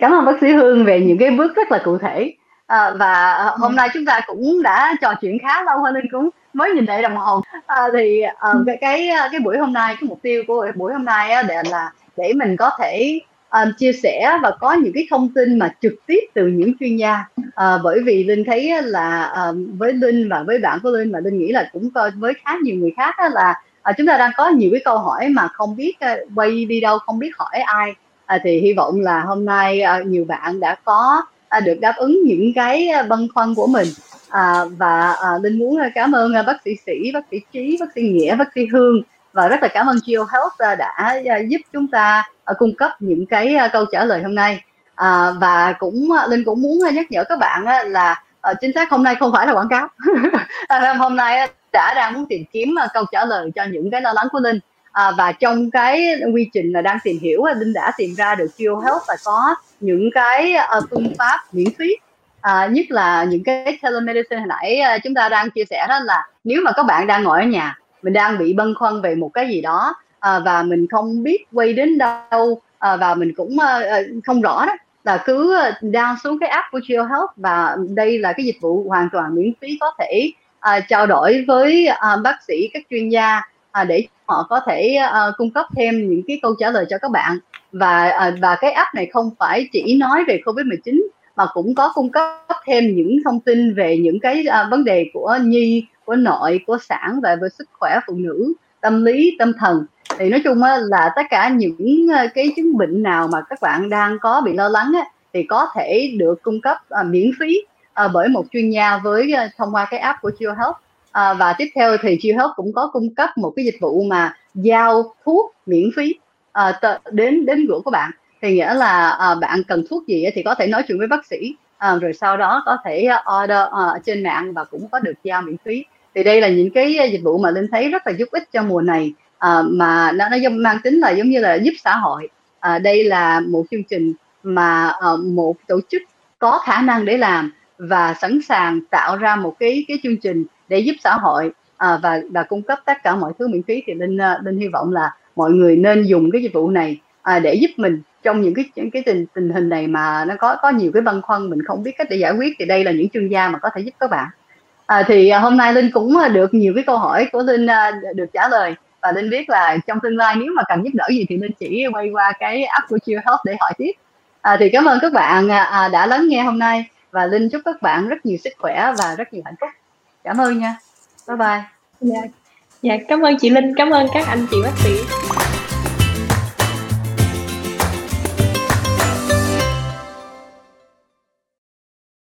Cảm ơn bác sĩ Hương về những cái bước rất là cụ thể. À, và à, hôm nay chúng ta cũng đã trò chuyện khá lâu hơn nên cũng mới nhìn lại đồng hồ. À, thì à, cái cái cái buổi hôm nay cái mục tiêu của buổi hôm nay á, để là để mình có thể um, chia sẻ và có những cái thông tin mà trực tiếp từ những chuyên gia. Uh, bởi vì linh thấy là um, với linh và với bạn của linh mà linh nghĩ là cũng coi với khá nhiều người khác là uh, chúng ta đang có nhiều cái câu hỏi mà không biết uh, quay đi đâu không biết hỏi ai. Uh, thì hy vọng là hôm nay uh, nhiều bạn đã có uh, được đáp ứng những cái băn khoăn của mình. À, và à, linh muốn cảm ơn bác sĩ sĩ bác sĩ trí bác sĩ nghĩa bác sĩ hương và rất là cảm ơn Geo Health ờ, đã ờ, giúp chúng ta ờ, cung cấp những cái câu trả lời hôm nay. À, và cũng linh cũng muốn nhắc nhở các bạn là chính xác hôm nay không phải là quảng cáo. Hôm nay đã đang muốn tìm kiếm câu trả lời cho những cái lo lắng của linh. À, và trong cái quy trình là đang tìm hiểu linh đã tìm ra được Geo Health và có những cái phương pháp miễn phí. À, nhất là những cái telemedicine hồi nãy chúng ta đang chia sẻ đó là nếu mà các bạn đang ngồi ở nhà mình đang bị băn khoăn về một cái gì đó à, và mình không biết quay đến đâu à, và mình cũng à, không rõ đó. Là cứ down xuống cái app của Geo Health và đây là cái dịch vụ hoàn toàn miễn phí có thể à, trao đổi với à, bác sĩ các chuyên gia à, để họ có thể à, cung cấp thêm những cái câu trả lời cho các bạn. Và à, và cái app này không phải chỉ nói về Covid-19 mà cũng có cung cấp thêm những thông tin về những cái à, vấn đề của nhi của nội của sản và về sức khỏe phụ nữ tâm lý tâm thần. Thì nói chung là tất cả những à, cái chứng bệnh nào mà các bạn đang có bị lo lắng thì có thể được cung cấp uh, miễn phí uh, bởi một chuyên gia với uh, thông qua cái app của Geo Health. Uh, và tiếp theo thì Geo Health cũng có cung cấp một cái dịch vụ mà giao thuốc miễn phí uh, đến đến gửi của bạn thì nghĩa là uh, bạn cần thuốc gì thì có thể nói chuyện với bác sĩ uh, rồi sau đó có thể ờ, order uh, trên mạng và cũng có được giao miễn phí. Thì đây là những cái dịch vụ mà linh thấy rất là giúp ích cho mùa này à, mà nó nó mang tính là giống như là giúp xã hội. À, đây là một chương trình mà à, một tổ chức có khả năng để làm và sẵn sàng tạo ra một cái cái chương trình để giúp xã hội à, và và cung cấp tất cả mọi thứ miễn phí. Thì linh linh hy vọng là mọi người nên dùng cái dịch vụ này à, để giúp mình trong những cái những cái tình tình hình này mà nó có có nhiều cái băn khoăn mình không biết cách để giải quyết thì đây là những chuyên gia mà có thể giúp các bạn. À, thì à, hôm nay linh cũng à, được nhiều cái câu hỏi của linh à, được trả lời. Và linh biết là trong tương lai nếu mà cần giúp đỡ gì thì linh chỉ quay qua cái app của Chill Health để hỏi tiếp. À, thì cảm ơn các bạn à, đã lắng nghe hôm nay. Và linh chúc các bạn rất nhiều sức khỏe và rất nhiều hạnh phúc. Cảm ơn nha. Bye bye. Dạ dạ cảm ơn chị linh cảm ơn các anh chị bác sĩ.